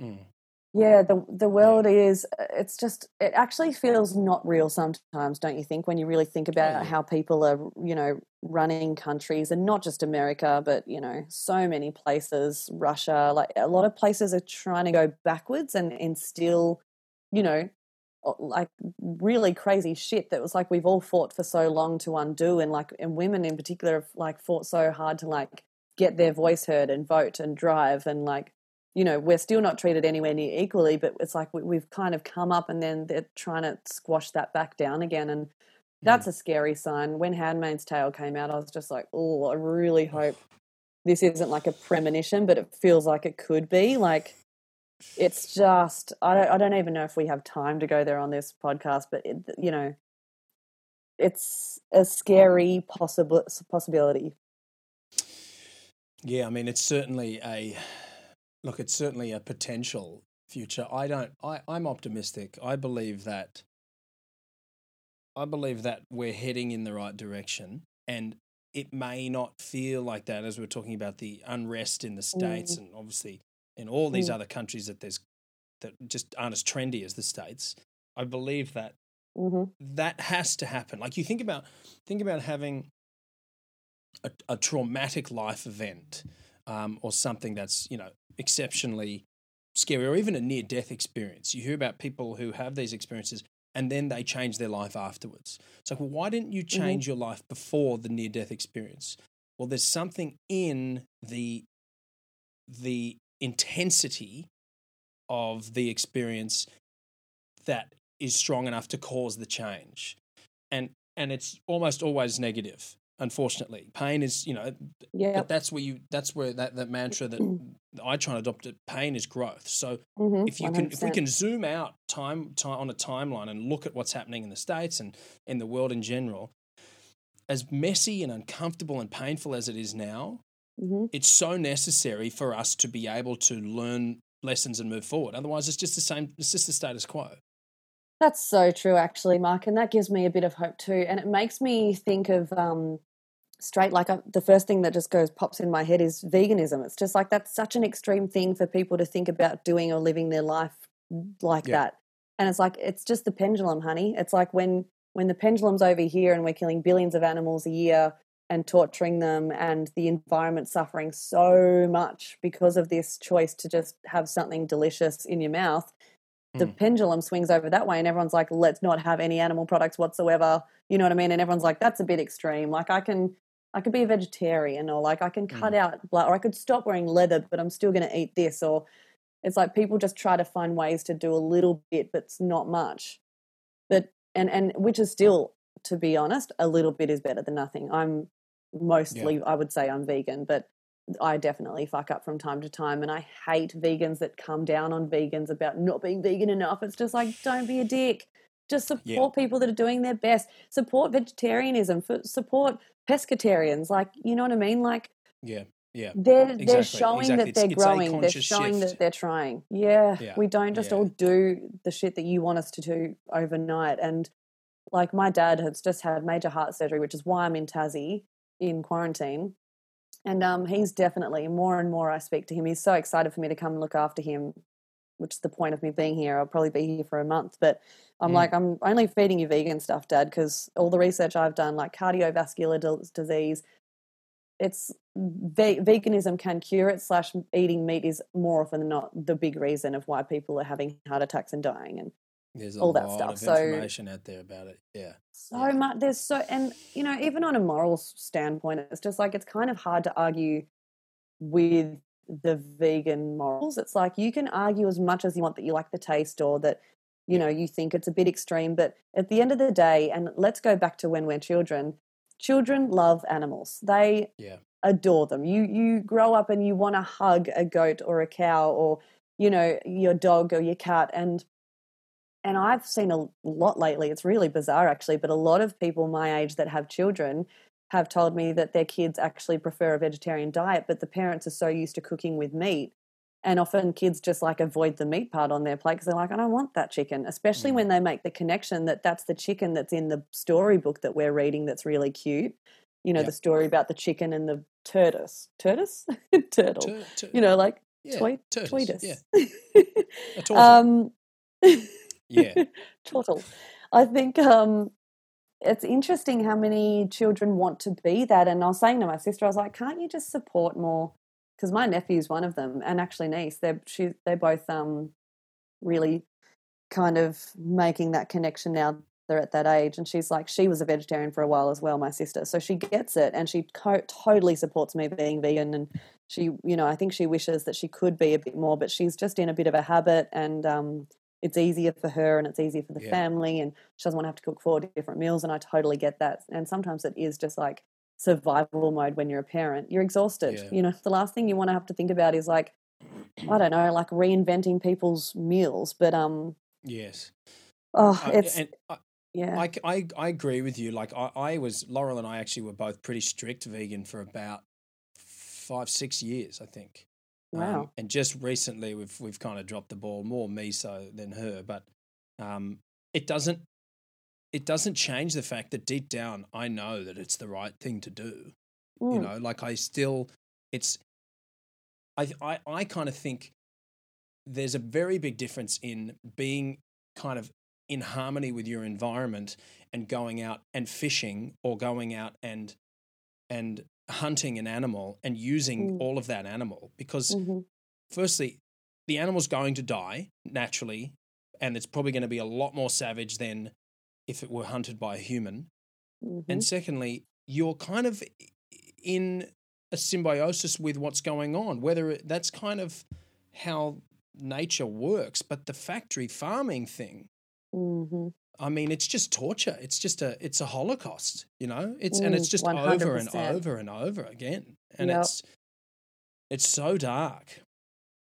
Mm. yeah, the the world is. uh, It's just. It actually feels not real sometimes, don't you think? When you really think about yeah. how people are, you know, running countries, and not just America, but you know, so many places, Russia, like a lot of places are trying to go backwards and instill, you know, like really crazy shit that was like we've all fought for so long to undo, and like and women in particular have like fought so hard to like get their voice heard and vote and drive and like you know, we're still not treated anywhere near equally, but it's like we, we've kind of come up and then they're trying to squash that back down again. And that's mm. a scary sign. When Handmaid's Tale came out, I was just like, oh, I really hope this isn't like a premonition, but it feels like it could be. Like, it's just, I don't, I don't even know if we have time to go there on this podcast, but, it, you know, it's a scary possible possibility. Yeah, I mean, it's certainly a look. It's certainly a potential future. I don't. I, I'm optimistic. I believe that I believe that we're heading in the right direction, and it may not feel like that as we're talking about the unrest in the states, Mm. and obviously in all these Mm. other countries that there's that just aren't as trendy as the states. I believe that hmm that has to happen. Like you think about think about having a, a traumatic life event um, or something that's you know exceptionally scary, or even a near death experience. You hear about people who have these experiences and then they change their life afterwards. It's like, well, why didn't you change your life before the near death experience? Well, there's something in the the intensity of the experience that is strong enough to cause the change. And and it's almost always negative, unfortunately. Pain is, you know, Yeah. but that's where you that's where that, that mantra that I try and adopt it, pain is growth. So hmm if you can if we can zoom out time, time on a timeline and look at what's happening in the states and in the world in general as messy and uncomfortable and painful as it is now hmm it's so necessary for us to be able to learn lessons and move forward otherwise it's just the same it's just the status quo That's so true, actually, Mark, and that gives me a bit of hope too. And it makes me think of um, straight like uh, the first thing that just goes pops in my head is veganism. It's just like that's such an extreme thing for people to think about doing or living their life like Yeah. that. And it's like it's just the pendulum, honey. It's like when when the pendulum's over here and we're killing billions of animals a year and torturing them and the environment suffering so much because of this choice to just have something delicious in your mouth the Mm. pendulum swings over that way and everyone's like let's not have any animal products whatsoever. You know what i mean? And everyone's like that's a bit extreme. Like i can i could be a vegetarian or like i can cut Mm. out blood or i could stop wearing leather but i'm still going to eat this or it's like people just try to find ways to do a little bit but it's not much. But and and which is still to be honest a little bit is better than nothing. I'm mostly i would say i'm vegan but I definitely fuck up from time to time, and I hate vegans that come down on vegans about not being vegan enough. It's just like, don't be a dick. Just support Yeah. people that are doing their best. Support vegetarianism. Support pescatarians. Like, you know what I mean? Like, yeah yeah they're Exactly, they're showing exactly. that It's- they're it's growing. They're showing shift. that they're trying. Yeah, Yeah, we don't just yeah. all do the shit that you want us to do overnight. And like my dad has just had major heart surgery, which is why I'm in Tassie in quarantine. And um, he's definitely more and more I speak to him. He's so excited for me to come and look after him, which is the point of me being here. I'll probably be here for a month, but I'm Mm. like, I'm only feeding you vegan stuff, Dad, because all the research I've done, like cardiovascular disease, it's ve- veganism can cure it. Slash, eating meat is more often than not the big reason of why people are having heart attacks and dying. And there's a all that lot stuff. of So- information out there about it yeah so Yeah. much there's so and you know even on a moral standpoint it's just like it's kind of hard to argue with the vegan morals it's like you can argue as much as you want that you like the taste or that you know you think it's a bit extreme but at the end of the day and let's go back to when we're children children love animals they Yeah. adore them you you grow up and you want to hug a goat or a cow or you know your dog or your cat and and I've seen a lot lately. It's really bizarre, actually, but a lot of people my age that have children have told me that their kids actually prefer a vegetarian diet, but the parents are so used to cooking with meat. And often kids just like avoid the meat part on their plate because they're like, I don't want that chicken, especially Mm. when they make the connection that that's the chicken that's in the storybook that we're reading that's really cute. You know, the story about the chicken and the tortoise. Tortoise? Turtle. Tur- tur- you know, like yeah, toy, tortoise, yeah um, yeah Total. I think um, it's interesting how many children want to be that. And I was saying to my sister, I was like, can't you just support more? Because my nephew's one of them, and actually niece. They're she, they're both um, really kind of making that connection now. They're at that age, and she's like, she was a vegetarian for a while as well, my sister. So she gets it, and she co- totally supports me being vegan. And she, you know, I think she wishes that she could be a bit more, but she's just in a bit of a habit, and um, it's easier for her and it's easier for the Yeah. family and she doesn't want to have to cook four different meals and I totally get that. And sometimes it is just like survival mode when you're a parent. You're exhausted. Yeah. You know, the last thing you want to have to think about is like I don't know, like reinventing people's meals. But um yes oh I- it's I, yeah. I, I, I agree with you. Like I, I was Laurel and I actually were both pretty strict vegan for about five six years, I think. Um, and just recently we've we've kind of dropped the ball more me so than her, but um, it doesn't it doesn't change the fact that deep down I know that it's the right thing to do. Mm. You know, like I still, it's, I, I, I kind of think there's a very big difference in being kind of in harmony with your environment and going out and fishing or going out and and hunting an animal and using Mm. all of that animal because Mhm. firstly the animal's going to die naturally and it's probably going to be a lot more savage than if it were hunted by a human Mhm. and secondly you're kind of in a symbiosis with what's going on whether it, that's kind of how nature works but the factory farming thing Mhm. I mean, it's just torture. It's just a it's a holocaust, you know. It's and it's Mm, just over and 100%. over and over again, and Yep. it's it's so dark.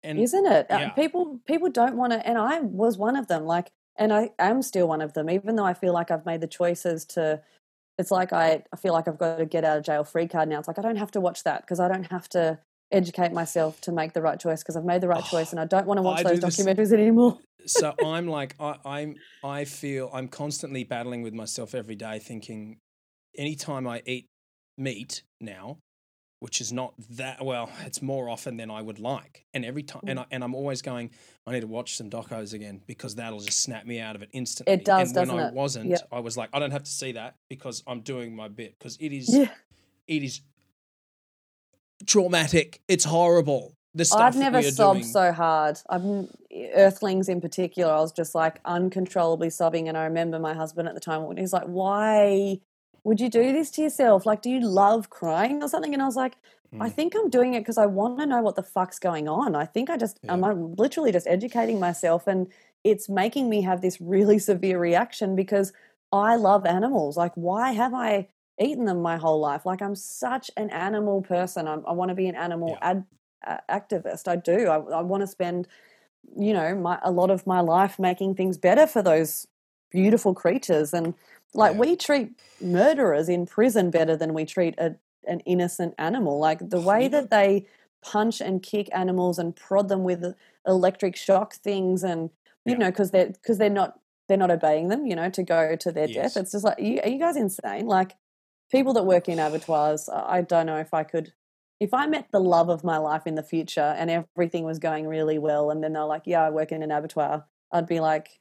And Isn't it? Uh, yeah. people people don't want to, and I was one of them. Like, and I am still one of them, even though I feel like I've made the choices to. It's like I, I feel like I've got a get out of jail free card now. It's like I don't have to watch that because I don't have to educate myself to make the right choice because I've made the right choice Oh, and I don't want to watch I those do this- documentaries anymore. so I'm like I, I'm I feel I'm constantly battling with myself every day, thinking anytime I eat meat now, which is not that well, it's more often than I would like, and every time, Mm. and I, and I'm always going, I need to watch some docos again because that'll just snap me out of it instantly. It does, and when doesn't I it? wasn't, Yep. I was like, I don't have to see that because I'm doing my bit because it is Yeah, it is traumatic. It's horrible. The stuff I've never sobbed doing. so hard. I'm Earthlings in particular. I was just like uncontrollably sobbing, and I remember my husband at the time when he's like, "Why would you do this to yourself? Like, do you love crying or something?" And I was like, I Mm. think I'm doing it because I want to know what the fuck's going on. I think I just, Yeah. I'm, I'm literally just educating myself, and it's making me have this really severe reaction because I love animals. Like, why have I eaten them my whole life? Like, I'm such an animal person. I'm, I want to be an animal Yeah. ad, uh, activist. I do. I, I want to spend, you know, my, a lot of my life making things better for those beautiful creatures. And like, Yeah. we treat murderers in prison better than we treat a an innocent animal. Like the way that they punch and kick animals and prod them with electric shock things, and you Yeah. know, because they're because they're not they're not obeying them, you know, to go to their Yes. death. It's just like, are you, are you guys insane? Like people that work in abattoirs, I I don't know if I could. If I met the love of my life in the future and everything was going really well, and then they're like, "Yeah, I work in an abattoir," I'd be like,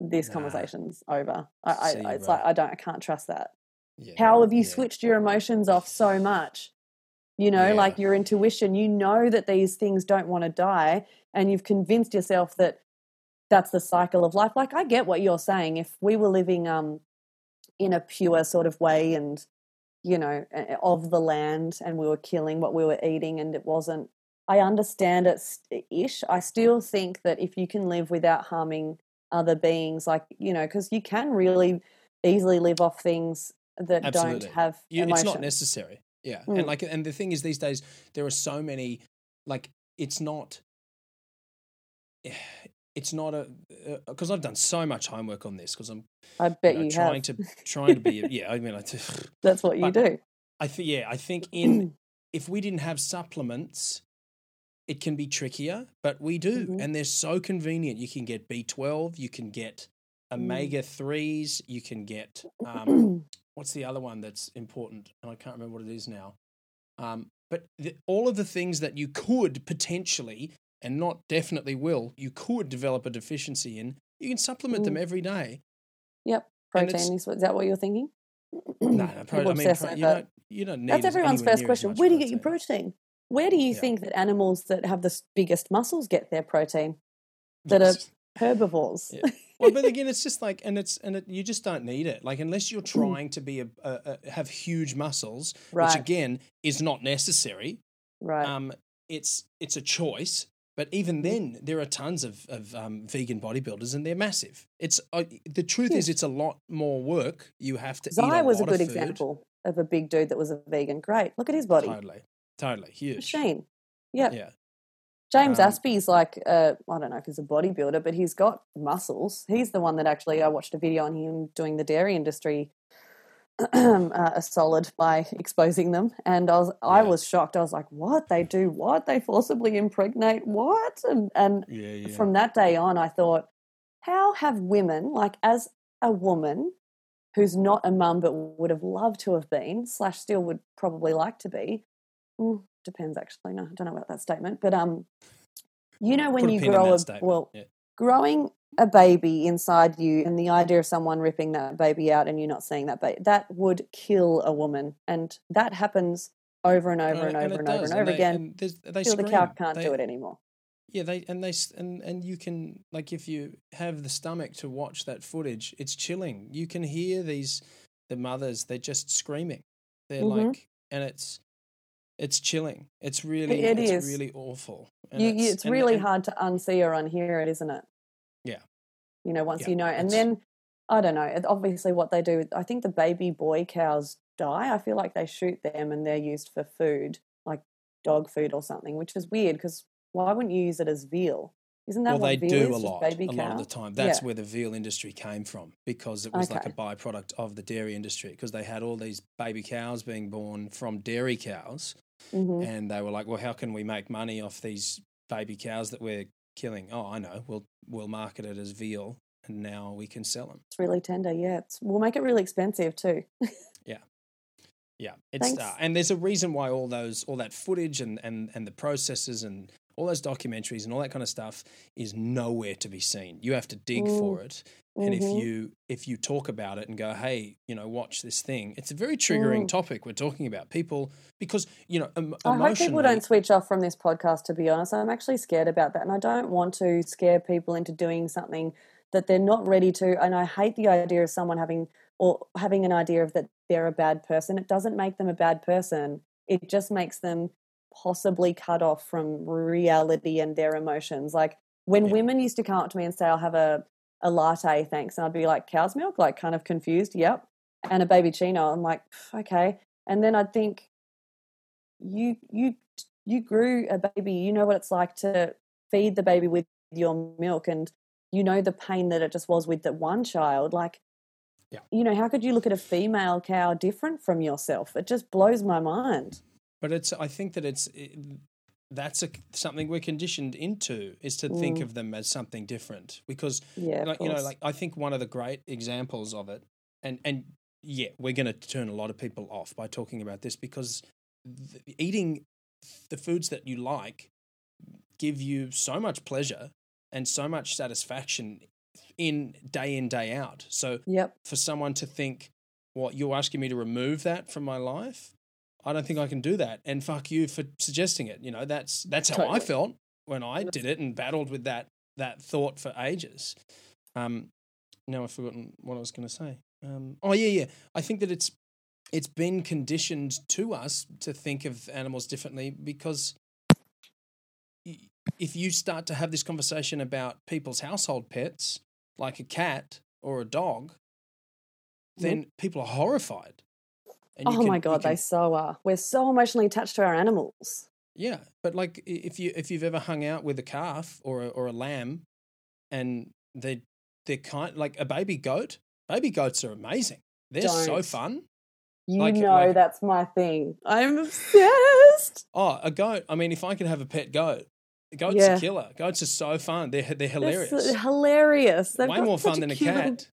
"This Nah. conversation's over." I, I, it's right. like I don't, I can't trust that Yeah, how have you yeah. switched your emotions off so much you know Yeah. like your intuition you know that these things don't want to die and you've convinced yourself that that's the cycle of life like i get what you're saying if we were living um in a pure sort of way and you know of the land and we were killing what we were eating and it wasn't i understand it ish i still think that if you can live without harming other beings like you know because you can really easily live off things that Absolutely. don't have You, it's not necessary. Yeah, Mm. and like, and the thing is, these days there are so many. Like, it's not. It's not a because I've done so much homework on this because I'm I bet you know, you trying have. to trying to be yeah I mean I, That's what you do. I think yeah I think in if we didn't have supplements it can be trickier but we do Mhm. and they're so convenient you can get B12 you can get Mm. omega 3s you can get um, what's the other one that's important? And I can't remember what it is now. Um, but the, all of the things that you could potentially, and not definitely will, you could develop a deficiency in, you can supplement them Mm. every day. yep. Protein is, what- is that what you're thinking? No, no, pro- People I mean, pro- you don't, you don't need That's everyone's first question. Where do you get your protein? Where do you Yeah. think that animals that have the biggest muscles get their protein? that are- Herbivores. Yeah. well, but again, it's just like, and it's and it, you just don't need it. Like, unless you're trying to be a, a, a have huge muscles, right. which again is not necessary. right. um, it's it's a choice. But even then, there are tons of of um, vegan bodybuilders, and they're massive. It's uh, the truth is, it's a lot more work. You have to. Zai a was a good example of a big dude that was a vegan. Great. Look at his body. Totally, totally huge. Machine. Yep. Yeah, James Um, Aspey's like, uh, I don't know if he's a bodybuilder, but he's got muscles. He's the one that actually I watched a video on him doing the dairy industry uh, a solid by exposing them, and I was I Yeah. was shocked. I was like, "What they do? What they forcibly impregnate? What?" And and yeah, yeah. from that day on, I thought, how have women, like as a woman, who's not a mum but would have loved to have been slash still would probably like to be. Mm, depends actually. No, I don't know about that statement, but um, you know when Put you grow a statement. well, growing a baby inside you and the idea of someone ripping that baby out and you're not seeing that baby that would kill a woman and that happens over and over and, over it and over does, and over they- again and they the cow can't They- do it anymore Yeah, they and they and and you can like if you have the stomach to watch that footage, it's chilling. You can hear these the mothers. They're just screaming. They're Mhm. like, and it's it's chilling. It's really It it's is. really awful. And you, it's and- really and- hard to unsee or unhear it isn't it. You know once Yeah, you know and then i don't know obviously what they do i think the baby boy cows die i feel like they shoot them and they're used for food like dog food or something which is weird because why wouldn't you use it as veal isn't that Well, what they veal do is, a lot, baby a cow? lot of the time. That's Yeah. where the veal industry came from because it was like a byproduct of the dairy industry because they had all these baby cows being born from dairy cows, Mhm. and they were like, "Well, how can we make money off these baby cows that we're killing?" Oh, I know. We'll we'll market it as veal, and now we can sell them. it's really tender yeah it's, we'll make it really expensive too Yeah, yeah. it's uh, and there's a reason why all those all that footage and and and the processes and all those documentaries and all that kind of stuff is nowhere to be seen. You have to dig Mm. for it. And if Mhm. you if you talk about it and go, hey, you know, watch this thing, it's a very triggering Mm. topic we're talking about. People because you know em- I hope people don't switch off from this podcast, to be honest. I'm actually scared about that. And I don't want to scare people into doing something that they're not ready to. And I hate the idea of someone having or having an idea of that they're a bad person. It doesn't make them a bad person, it just makes them possibly cut off from reality and their emotions. Like when Yeah. women used to come up to me and say, I'll have a, a latte, thanks. And I'd be like, cow's milk? Like kind of confused. Yep. And a baby chino. I'm like, okay. And then I'd think, you you you grew a baby you know what it's like to feed the baby with your milk and you know the pain that it just was with the one child like Yeah. you know how could you look at a female cow different from yourself it just blows my mind But it's I think that it's it, that's a, something we're conditioned into is to think Mm. of them as something different. Because yeah like you know like i think one of the great examples of it and and yeah we're going to turn a lot of people off by talking about this because th- eating the foods that you like give you so much pleasure and so much satisfaction in day in day out. So yep. for someone to think what you're asking me to remove that from my life i don't think i can do that and fuck you for suggesting it you know that's that's how i felt when i did it and battled with that that thought for ages. Um now i've forgotten what i was going to say. Um oh yeah yeah. I think that it's it's been conditioned to us to think of animals differently because if you start to have this conversation about people's household pets like a cat or a dog Mhm. then people are horrified oh can- my god can- they so are we're so emotionally attached to our animals Yeah, but like if you if you've ever hung out with a calf or a, or a lamb, and they they're kind like a baby goat. Baby goats are amazing. They're so Don't. fun. you Like- know like- that's my thing i'm obsessed Oh, a goat. I mean, if I could have a pet goat, goats Yeah. are killer. Goats are so fun. They're they're hilarious. so- hilarious They've Way more fun than a cat. little- cat.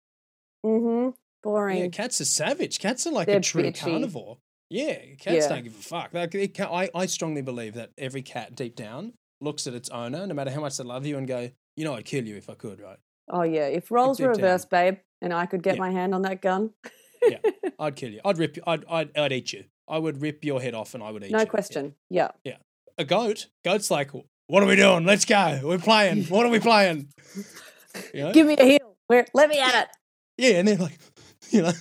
Mm-hmm. Boring. Yeah, cats are savage. Cats are like They're a true bitchy. carnivore. Yeah, cats Yeah. don't give a fuck. Like, I, I strongly believe that every cat deep down looks at its owner, no matter how much they love you, and go, you know, I'd kill you if I could, right? Oh yeah, if roles were deep down. reversed, babe, and I could get Yeah. my hand on that gun, Yeah. I'd kill you. I'd rip you. I'd, I'd, I'd eat you. I would rip your head off and I would eat you. no question. Yeah. question. Yeah. A goat, goat's like, what are we doing? Let's go. We're playing. What are we playing? You know? Give me a heel. Where? Let me at it. Yeah, and they're like, you know,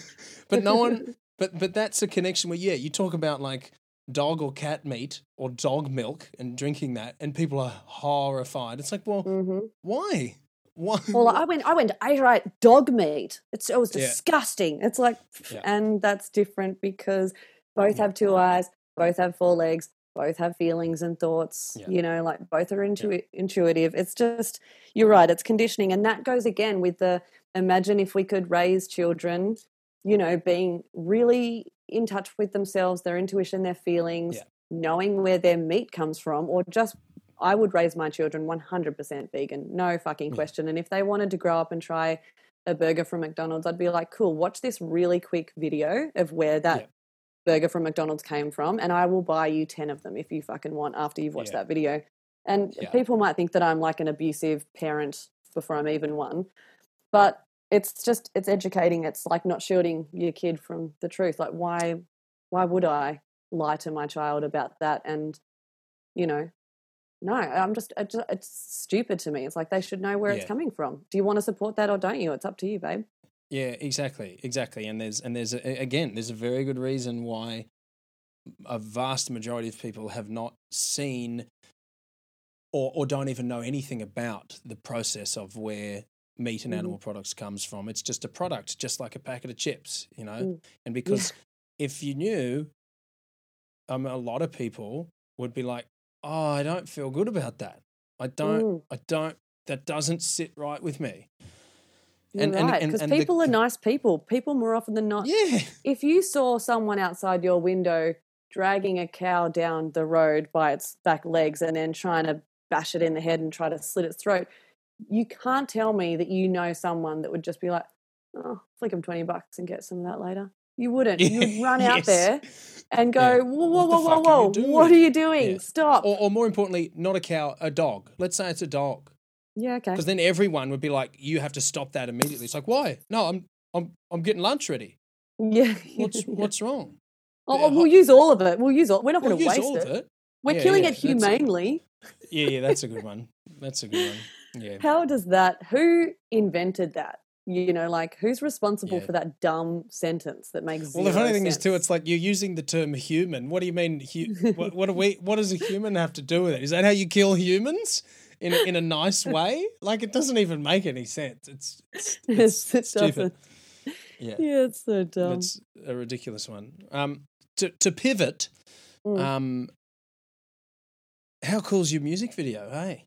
but no one, but but that's a connection where yeah, you talk about like dog or cat meat or dog milk and drinking that, and people are horrified. It's like, well, hmm why? Why? Well, I went. I went. I ate dog meat. It's it was Yeah. disgusting. It's like, Yeah. and that's different because both have two eyes, both have four legs, both have feelings and thoughts. Yeah. You know, like both are intu- intuitive. It's just you're right. It's conditioning, and that goes again with the imagine if we could raise children. You know, being really in touch with themselves, their intuition, their feelings, Yeah. knowing where their meat comes from, or just I would raise my children 100% vegan, no fucking Yeah. question. And if they wanted to grow up and try a burger from McDonald's, I'd be like, cool, watch this really quick video of where that Yeah. burger from McDonald's came from, and I will buy you 10 of them if you fucking want after you've watched Yeah. that video. And Yeah. people might think that I'm like an abusive parent before I'm even one, but it's just, it's educating. It's like not shielding your kid from the truth. Like, why, why would I lie to my child about that? And, you know, no, I'm just it's stupid to me. It's like they should know where Yeah. it's coming from. Do you want to support that or don't you? It's up to you, babe. Yeah, exactly, exactly. And there's and there's a, again there's a very good reason why a vast majority of people have not seen or or don't even know anything about the process of where meat and Mhm. animal products comes from. It's just a product, just like a packet of chips, you know. Mm. And because if you knew, um, a lot of people would be like, "Oh, I don't feel good about that. I don't. Mm. I don't. That doesn't sit right with me." And- right, and- because and the- people are nice people. People more often than not. Yeah. If you saw someone outside your window dragging a cow down the road by its back legs and then trying to bash it in the head and try to slit its throat, you can't tell me that you know someone that would just be like, "Oh, flick him twenty bucks and get some of that later." You wouldn't. You would run out Yes. there and go, Yeah. "Whoa, whoa, whoa, whoa, whoa! What are you doing? Yeah. Stop!" Or, or more importantly, not a cow, a dog. Let's say it's a dog, yeah, okay. because then everyone would be like, "You have to stop that immediately." It's like, why? No, I'm, I'm, I'm getting lunch ready. Yeah. What's, what's wrong? Oh, oh, we'll use all of it. We'll use all. We're not We'll going to waste all it. of it. We're killing it humanely. Yeah, yeah, that's a good one. That's a good one. Yeah. How does that? Who invented that? You know, like who's responsible Yeah. for that dumb sentence that makes? Well, the funny thing is too, it's like you're using the term human. What do you mean? Hu- what, what do we? What does a human have to do with it? Is that how you kill humans in a, in a nice way? Like it doesn't even make any sense. It's it's, it's it stupid. Yeah. Yeah, it's so dumb. That's a ridiculous one. Um, to to pivot, Mm. um, how cool's your music video? Hey,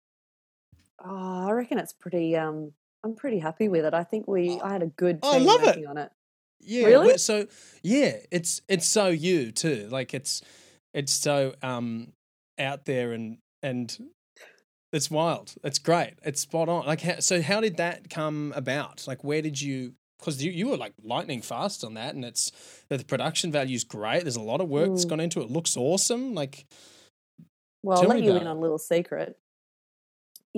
oh, I reckon it's pretty. Um, I'm pretty happy with it. I think we. I had a good Oh, I team love it. on it. yeah, Really? So yeah, it's it's so you too. Like it's it's so um out there and and it's wild. It's great. It's spot on. Like how, so, how did that come about? Like where did you? Because you, you were like lightning fast on that, and it's the production value is great. There's a lot of work that's gone into it. Looks awesome. Like Well, I'll let you about in on a little secret.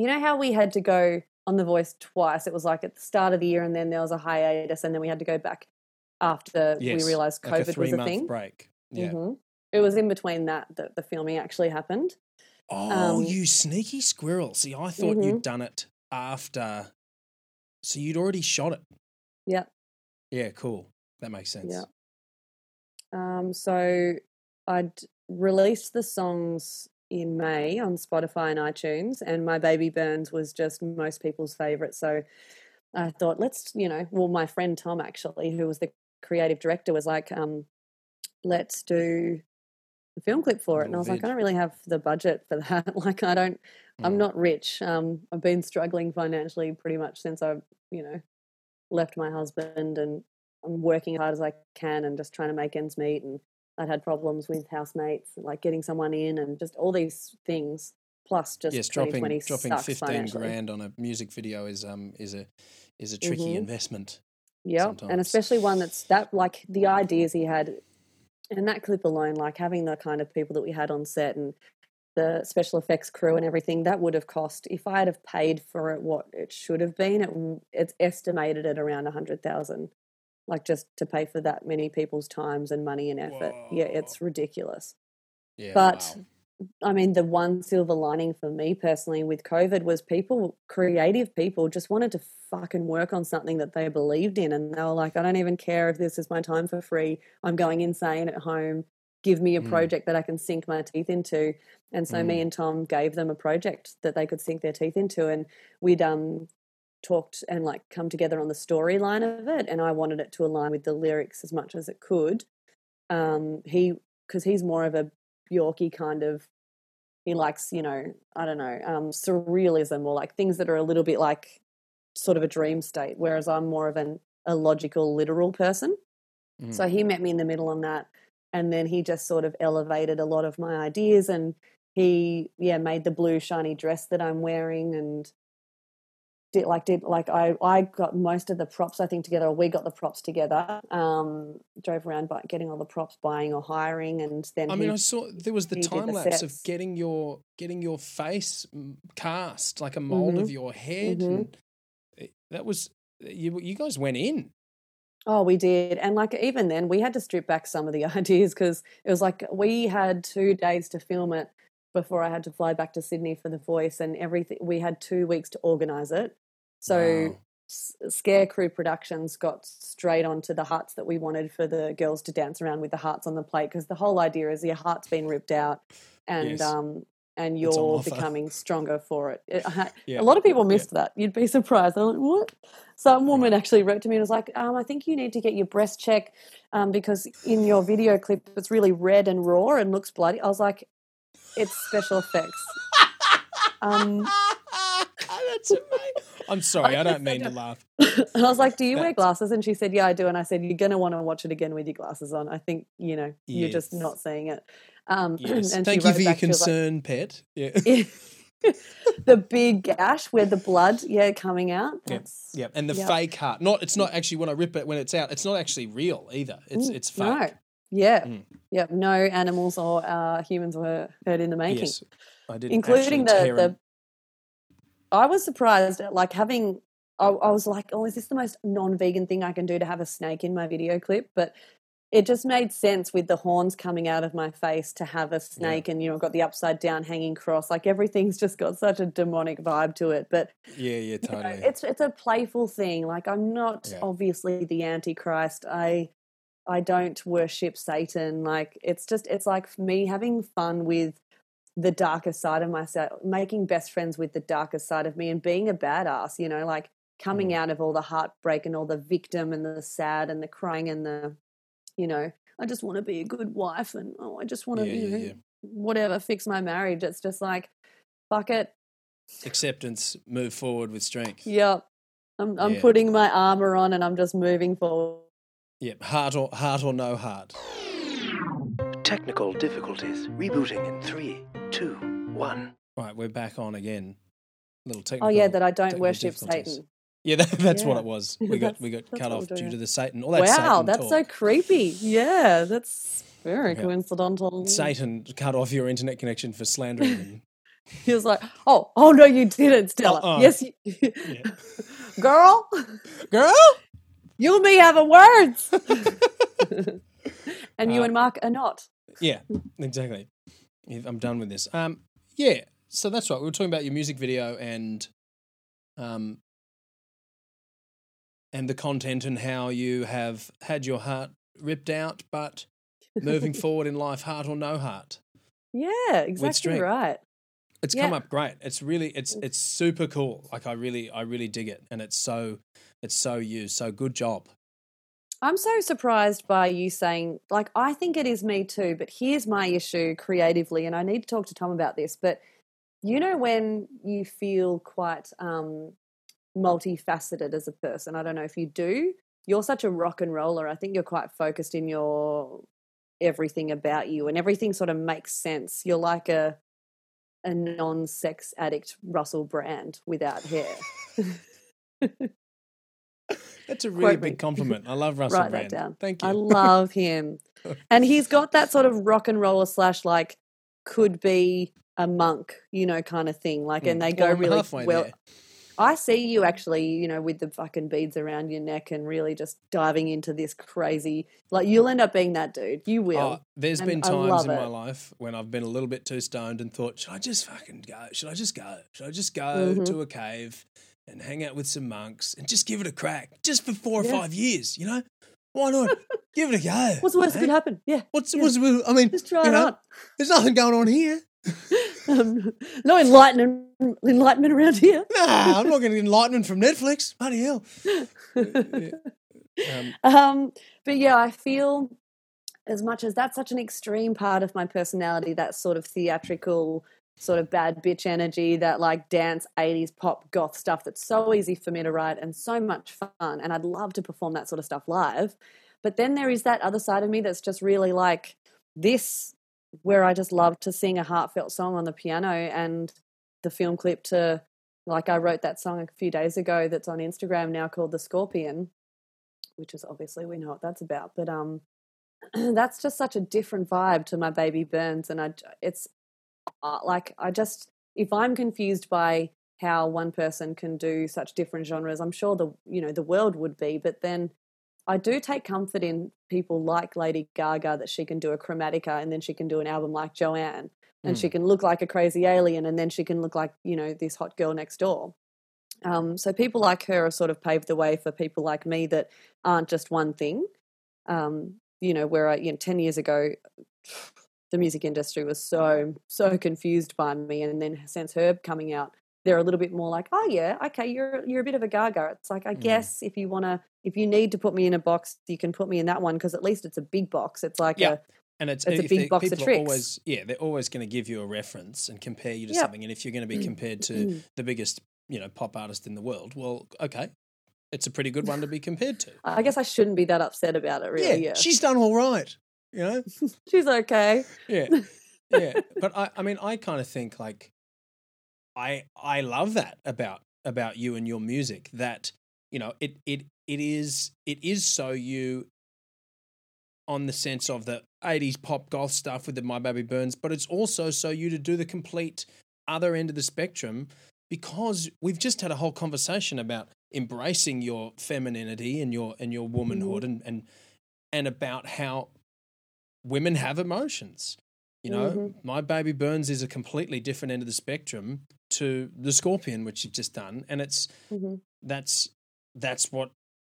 You know how we had to go on The Voice twice? It was like at the start of the year, and then there was a hiatus, and then we had to go back after yes, we realized like a COVID was a thing. break. Yeah. Mhm. It was in between that that the filming actually happened. Oh, Um, you sneaky squirrel! See, I thought Mhm. you'd done it after, so you'd already shot it. Yep. Yeah, cool. That makes sense. Yeah. Um, so I'd released the songs in May on Spotify and iTunes, and My Baby Burns was just most people's favorite. So I thought, let's, you know, well, my friend Tom actually, who was the creative director, was like, um, let's do a film clip for it. And I was like. I don't really have the budget for that. like, I don't, I'm Mm. not rich. Um, I've been struggling financially pretty much since I've, you know, left my husband and I'm working hard as I can and just trying to make ends meet. And I'd had problems with housemates, like getting someone in and just all these things. Plus, just yes, dropping dropping fifteen grand on a music video is um is a is a tricky Mhm. investment. Yeah, and especially one that's that like the ideas he had, and that clip alone, like having the kind of people that we had on set and the special effects crew and everything, that would have cost if I had have paid for it what it should have been. It it's estimated at around a hundred thousand, like just to pay for that many people's times and money and effort. Yeah, it's ridiculous. Yeah, But wow. I mean, the one silver lining for me personally with COVID was people, creative people, just wanted to fucking work on something that they believed in. And they were like, I don't even care if this is my time for free. I'm going insane at home. Give me a Mm. project that I can sink my teeth into. And so me Mm. and Tom gave them a project that they could sink their teeth into. And we'd um, talked and like come together on the storyline of it. And I wanted it to align with the lyrics as much as it could. Um, he, because he's more of a Yorkie kind of he likes you know i don't know um, surrealism or like things that are a little bit like sort of a dream state whereas i'm more of an a logical literal person Mm. so he met me in the middle on that and then he just sort of elevated a lot of my ideas and he yeah made the blue shiny dress that i'm wearing and did like did like I I got most of the props I think together or we got the props together um drove around by getting all the props buying or hiring and then I he- mean, I saw there was the time the lapse of getting your getting your face mm, cast, like a mold of Mhm. your head. Mhm. And that was you. You guys went in. Oh, we did. And like even then, we had to strip back some of the ideas because it was like we had two days to film it before I had to fly back to Sydney for the voice and everything. We had two weeks to organize it. So Wow. S- Crew Productions got straight onto the hearts that we wanted for the girls to dance around with the hearts on the plate because the whole idea is your heart's been ripped out and Yes. um and you're becoming stronger for it. It- Yeah. A lot of people Yeah. missed that. You'd be surprised. I'm like, what? Some woman actually wrote to me and was like, um, I think you need to get your breast check um, because in your video clip it's really red and raw and looks bloody. I was like, it's special effects. Um, That's amazing. I'm sorry, I don't mean to laugh. and I was like, "Do you wear glasses?" And she said, "Yeah, I do." And I said, "You're going to want to watch it again with your glasses on. I think you know you're just not seeing it." Um, Yes. and Thank you for your was like, concern, pet. Yeah. the big gash where the blood, yeah, coming out. Yeah, That's yeah, and the Yep. fake heart. Not, it's not actually when I rip it when it's out. It's not actually real either. It's Mm, it's fake. no, yeah, Mm. yeah. No animals or uh, humans were hurt in the making. Yes, I did. including the, actually tear 'em. the I was surprised at like having I, I was like, oh, is this the most non-vegan thing I can do to have a snake in my video clip? But it just made sense with the horns coming out of my face to have a snake and you know, I've got the upside down hanging cross. Like everything's just got such a demonic vibe to it. But Yeah, yeah, you know, totally. it's it's a playful thing. Like I'm not Yeah. obviously the antichrist. I I don't worship Satan. Like it's just it's like me having fun with the darker side of myself, making best friends with the darker side of me and being a badass, you know, like coming Mm. out of all the heartbreak and all the victim and the sad and the crying and the you know, I just want to be a good wife and oh I just want to Yeah, you know, yeah. whatever fix my marriage. It's just like fuck it. Acceptance, move forward with strength. Yep. I'm I'm Yeah. putting my armor on and I'm just moving forward. Yep, heart or heart or no heart. Technical difficulties. Rebooting in three, two, one. Right, we're back on again. Little oh, technical. Oh yeah, that I don't worship. Satan. Yeah, that, that's what it was. We got we got cut off due to the Satan. All that wow, Satan that's talk. so creepy. Yeah, that's very Yeah. coincidental. Satan cut off your internet connection for slandering him. He was like, "Oh, oh no, you didn't, Stella. Uh-uh. Yes, you, girl, Girl, you and me have a words." and you Uh, and Mark are not. Yeah, exactly. I'm done with this. Um, yeah. So that's right. We were talking about your music video and, um, and the content and how you have had your heart ripped out, but moving forward in life, heart or no heart. Yeah, exactly right. It's come up great. It's really, it's it's super cool. Like I really, I really dig it, and it's so, it's so you. So good job. I'm so surprised by you saying, like, I think it is me too, but here's my issue creatively, and I need to talk to Tom about this. But you know, when you feel quite um, multifaceted as a person, I don't know if you do, you're such a rock and roller. I think you're quite focused in your everything about you, and everything sort of makes sense. You're like a a non-sex addict Russell Brand without hair. That's a really Quote me. big compliment. I love Russell Write Brand. that down. Thank you. I love him. and he's got that sort of rock and roller slash like could be a monk, you know, kind of thing. Like, and Mm. they go I'm really well. there. I see you actually, you know, with the fucking beads around your neck and really just diving into this crazy. Like, you'll end up being that dude. You will. Oh, there's and been times in my life when I've been a little bit too stoned and thought, should I just fucking go? Should I just go? Should I just go Mhm. to a cave and hang out with some monks and just give it a crack, just for four Yeah. or five years? You know, why not? give it a go. What's the worst that could happen? Yeah. What's Yeah. what's I mean? Just try it know, out. There's nothing going on here. Um, no enlightenment, enlightenment around here. Nah, I'm not getting enlightenment from Netflix. Bloody hell. Um, Um, but yeah, I feel as much as that's such an extreme part of my personality, that sort of theatrical, sort of bad bitch energy, that like dance, 80s pop goth stuff that's so easy for me to write and so much fun. And I'd love to perform that sort of stuff live. But then there is that other side of me that's just really like this, where I just love to sing a heartfelt song on the piano and the film clip to like I wrote that song a few days ago that's on Instagram now called The Scorpion, which is obviously we know what that's about. But um, that's just such a different vibe to my baby Burns, and I it's like I just if I'm confused by how one person can do such different genres, I'm sure the you know the world would be. But then I do take comfort in people like Lady Gaga that she can do a chromatica and then she can do an album like Joanne and Mm. she can look like a crazy alien and then she can look like you know this hot girl next door um, so people like her have sort of paved the way for people like me that aren't just one thing um, you know where I, you know 10 years ago the music industry was so so confused by me and then since herb coming out they're a little bit more like oh yeah okay you're you're a bit of a gaga it's like i Mm. guess if you want to if you need to put me in a box you can put me in that one because at least it's a big box it's like Yeah. a And it's, It's a big they- box of people are tricks. always yeah, they're always going to give you a reference and compare you to Yep. something. And if you're going to be compared to the biggest, you know, pop artist in the world, well, okay, it's a pretty good one to be compared to. I guess I shouldn't be that upset about it, really. Yeah, she's done all right. You know, she's okay. yeah, yeah. But I, I mean, I kind of think like, I, I love that about about you and your music. That you know, it, it, it is, it is so you. On the sense of the '80s pop goth stuff with the My Baby Burns, but it's also so you to do the complete other end of the spectrum because we've just had a whole conversation about embracing your femininity and your and your womanhood mm-hmm. and and and about how women have emotions. You know, Mhm. my baby Burns is a completely different end of the spectrum to the Scorpion, which you've just done, and it's hmm that's that's what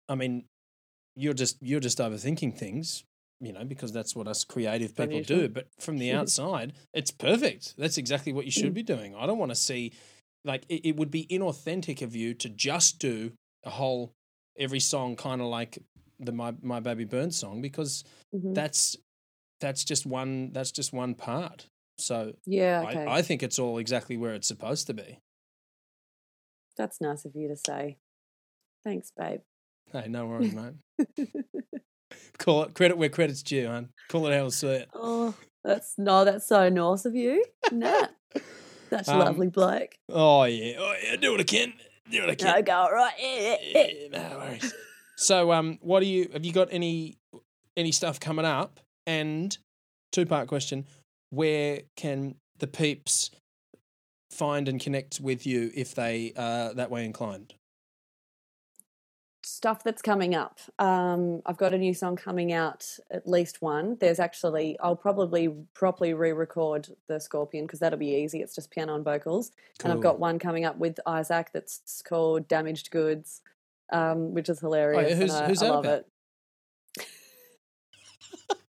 I mean. You're just you're just overthinking things, you know, because that's what us creative people do. But from the outside, it's perfect. That's exactly what you should be doing. I don't want to see like it, it would be inauthentic of you to just do a whole every song kind of like the my my baby Burns song because hmm that's that's just one that's just one part. So yeah, okay. I, I think it's all exactly where it's supposed to be. That's nice of you to say. Thanks, babe. Hey, no worries, mate. Call it credit where credit's due, hon. Call it how to see it. oh, that's no, that's so nice of you. Nah, such a Um, lovely bloke. Oh yeah, oh yeah, do what I can. Do what I can. No, go all right. Yeah, yeah, yeah. Yeah, no worries. So, um, what do you have? You got any any stuff coming up? And two part question: Where can the peeps find and connect with you if they are that way inclined? Stuff that's coming up. Um, I've got a new song coming out, at least one. There's actually, I'll probably properly re-record the Scorpion because that'll be easy. It's just piano and vocals. And I've got one coming up with Isaac that's called Damaged Goods, um, which is hilarious. who's- and I, who's I love about? it.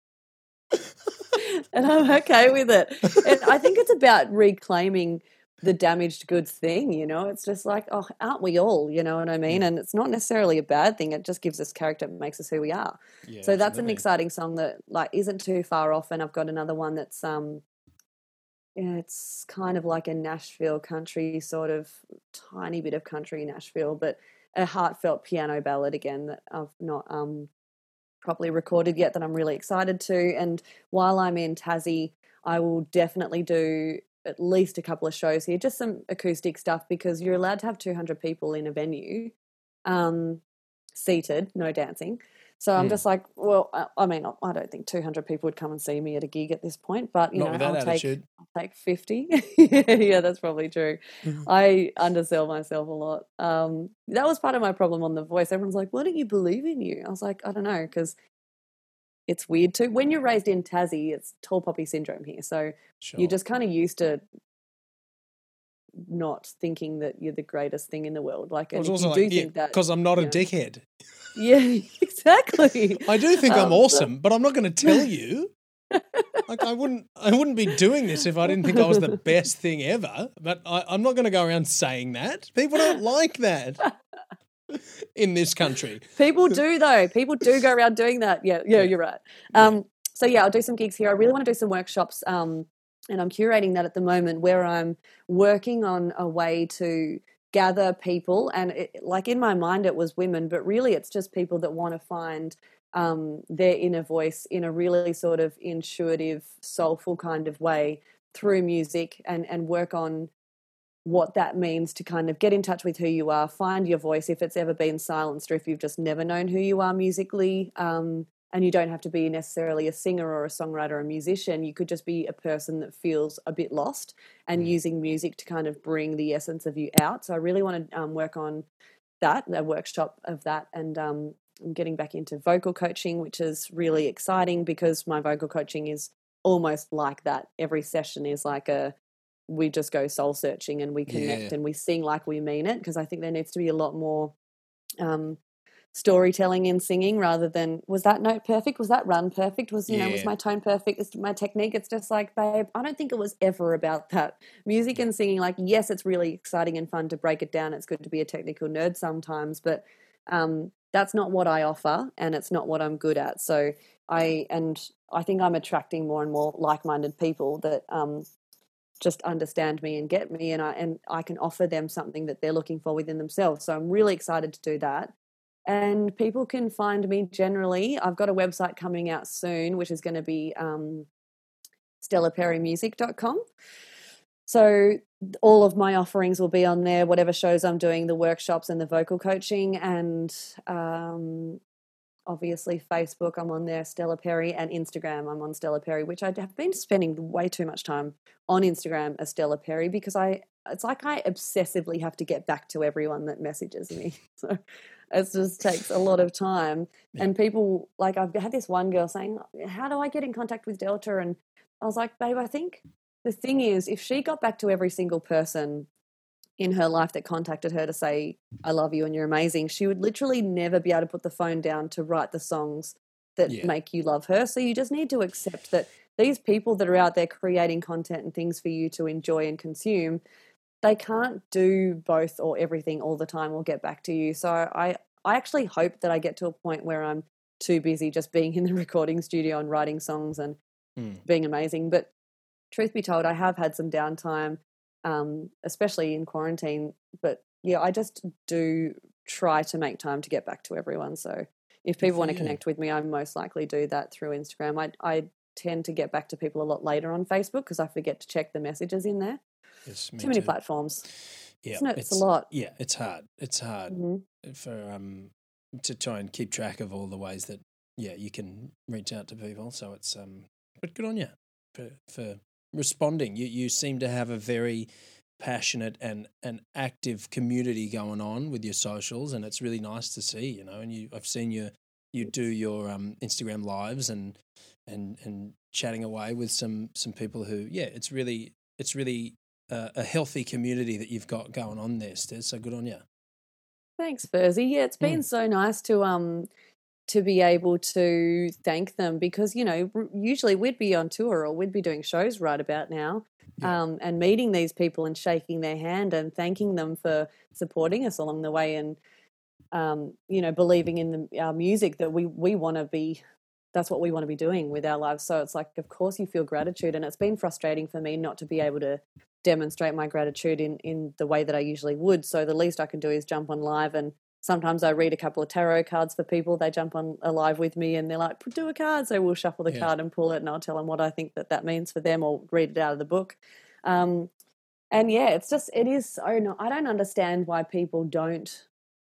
and I'm okay with it. And I think it's about reclaiming the damaged goods thing, you know? It's just like, oh, aren't we all? You know what I Mm. mean? And it's not necessarily a bad thing. It just gives us character, makes us who we are. Yeah, so that's an exciting song that like isn't too far off. And I've got another one that's um yeah, it's kind of like a Nashville country sort of tiny bit of country Nashville, but a heartfelt piano ballad again that I've not um properly recorded yet that I'm really excited to. And while I'm in Tassie, I will definitely do at least a couple of shows here, just some acoustic stuff because you're allowed to have 200 people in a venue, um, seated, no dancing. So I'm Hmm. just like, well, I, mean, I don't think 200 people would come and see me at a gig at this point, but you Not know, I'll take. I'll take 50. yeah, that's probably true. Mhm. I undersell myself a lot. Um, that was part of my problem on The Voice. Everyone's like, why don't you believe in you? I was like, I don't know, because it's weird too. When you're raised in Tassie, it's tall poppy syndrome here. So Sure. you're just kind of used to not thinking that you're the greatest thing in the world. Like, I and if you like, do yeah, think that, because I'm not a yeah. dickhead. yeah, exactly. I do think I'm Um, awesome, but I'm not going to tell you. like I wouldn't, I wouldn't be doing this if I didn't think I was the best thing ever. But I, I'm not going to go around saying that. People don't like that in this country. People do though. People do go around doing that. Yeah, yeah, Yeah. you're right. Yeah. Um, so yeah, I'll do some gigs here. I really want to do some workshops. Um, and I'm curating that at the moment, where I'm working on a way to gather people. And it, like in my mind, it was women, but really, it's just people that want to find um, their inner voice in a really sort of intuitive, soulful kind of way through music, and and work on what that means to kind of get in touch with who you are, find your voice if it's ever been silenced or if you've just never known who you are musically. Um, and you don't have to be necessarily a singer or a songwriter or a musician. You could just be a person that feels a bit lost and Mm. using music to kind of bring the essence of you out. So I really want to um, work on that, a workshop of that, and um, I'm getting back into vocal coaching, which is really exciting because my vocal coaching is almost like that. Every session is like a we just go soul searching and we connect Yeah. and we sing like we mean it because I think there needs to be a lot more um, storytelling in singing rather than was that note perfect? Was that run perfect? Was you know was my tone perfect? Is my technique? It's just like babe, I don't think it was ever about that. Music and singing, like yes, it's really exciting and fun to break it down. It's good to be a technical nerd sometimes, but um, that's not what I offer, and it's not what I'm good at. So I and I think I'm attracting more and more like-minded people that um, just understand me and get me, and I and I can offer them something that they're looking for within themselves. So I'm really excited to do that. And people can find me generally. I've got a website coming out soon, which is going to be um, stellaperrymusic.com. So all of my offerings will be on there, whatever shows I'm doing, the workshops and the vocal coaching, and um, obviously Facebook. I'm on there, Stella Perry, and Instagram. I'm on Stella Perry, which I have been spending way too much time on Instagram as Stella Perry because I it's like I obsessively have to get back to everyone that messages me. So it just takes a lot of time. Yeah. And people like I've had this one girl saying, "How do I get in contact with Delta?" And I was like, "Babe, I think." The thing is, if she got back to every single person in her life that contacted her to say, I love you and you're amazing, she would literally never be able to put the phone down to write the songs that Yeah. make you love her. So you just need to accept that these people that are out there creating content and things for you to enjoy and consume, they can't do both or everything all the time or get back to you. So I, I actually hope that I get to a point where I'm too busy just being in the recording studio and writing songs and Mm. being amazing. But truth be told, I have had some downtime, um, especially in quarantine. But yeah, I just do try to make time to get back to everyone. So if people want to connect with me, I most likely do that through Instagram. I, I tend to get back to people a lot later on Facebook because I forget to check the messages in there. Me Too many platforms. Yeah, Isn't it? It's a lot. Yeah, it's hard. It's hard hmm for um to try and keep track of all the ways that yeah you can reach out to people. So it's um, but good on you for for responding. You you seem to have a very passionate and and active community going on with your socials, and it's really nice to see. You know, and you I've seen you you do your um Instagram lives and and and chatting away with some some people who yeah it's really it's really uh, a healthy community that you've got going on there, Stez. So good on you. Thanks, Furzy. Yeah, it's been Mm. so nice to um to be able to thank them because you know usually we'd be on tour or we'd be doing shows right about now, Yeah. um, and meeting these people and shaking their hand and thanking them for supporting us along the way and um, you know believing in the, our music that we we want to be. That's what we want to be doing with our lives. So it's like, of course, you feel gratitude, and it's been frustrating for me not to be able to demonstrate my gratitude in in the way that I usually would. So the least I can do is jump on live and sometimes I read a couple of tarot cards for people. They jump on a live with me and they're like, "Do a card." So we'll shuffle the Yeah. card and pull it, and I'll tell them what I think that that means for them, or read it out of the book. Um, and yeah, it's just it is so. No, I don't understand why people don't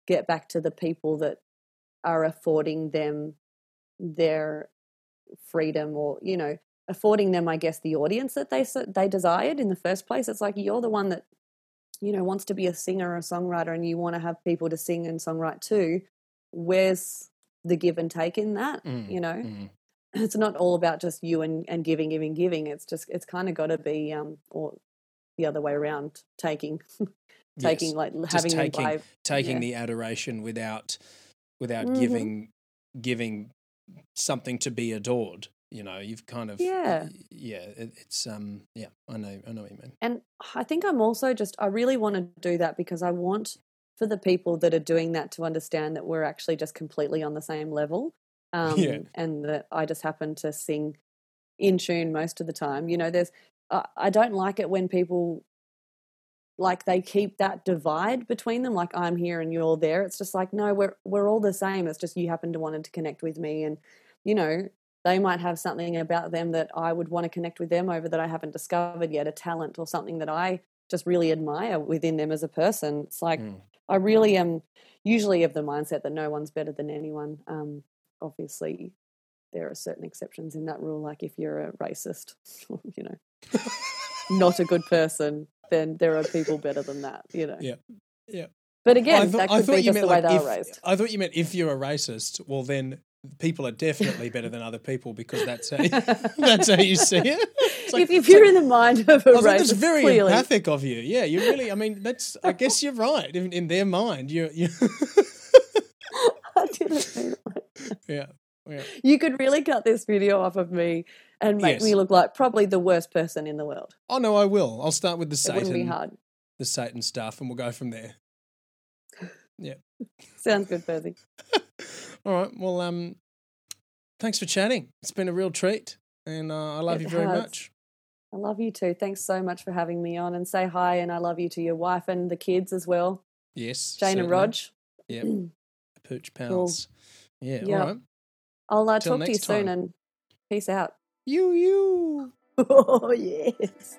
get back to the people that are affording them their freedom, or you know, affording them, I guess, the audience that they they desired in the first place. It's like you're the one that you know wants to be a singer or a songwriter, and you want to have people to sing and songwrite too. Where's the give and take in that? Mm, You know, mm. it's not all about just you and, and giving, giving, giving. It's just it's kind of got to be um or the other way around, taking, taking Yes. like Just having taking- them taking yeah. the adoration without without Mhm. giving giving something to be adored. You know, you've kind of Yeah. yeah. It, it's um yeah. I know I know what you mean. And I think I'm also just, I really want to do that because I want for the people that are doing that to understand that we're actually just completely on the same level. Um, Yeah. And that I just happen to sing in tune most of the time. You know, there's, I I don't like it when people like they keep that divide between them like i'm here and you're there it's just like no we're we're all the same it's just you happen to wanted to connect with me and you know they might have something about them that i would want to connect with them over that i haven't discovered yet a talent or something that i just really admire within them as a person. It's like Mm. I really am usually of the mindset that no one's better than anyone. Um, obviously, there are certain exceptions in that rule. Like if you're a racist, you know, not a good person, then there are people better than that. You know. Yeah. Yeah. But again, I thought, that I thought be you just the meant way like they if. I thought you meant if you're a racist, well then people are definitely better than other people because that's how you, that's how you see it. Like- if, if you're in the mind of a racist, that's very clearly, empathic of you. Yeah, you really. I mean, that's. I guess you're right. In, in their mind, you. you I didn't mean it yeah. Yeah. You could really cut this video off of me and make Yes. me look like probably the worst person in the world. Oh no, I will. I'll start with the It wouldn't be Satan, hard. the Satan stuff, and we'll go from there. Yeah. Sounds good, Percy. All right. Well, um, thanks for chatting. It's been a real treat, and uh, I love It you very has. much. I love you too. Thanks so much for having me on and say hi and I love you to your wife and the kids as well. Yes, Jane and certainly. Rog. Yeah, pooch pals. Yeah. Yeah. All right. I'll uh, talk to you next soon and peace out. You, you. Oh, yes.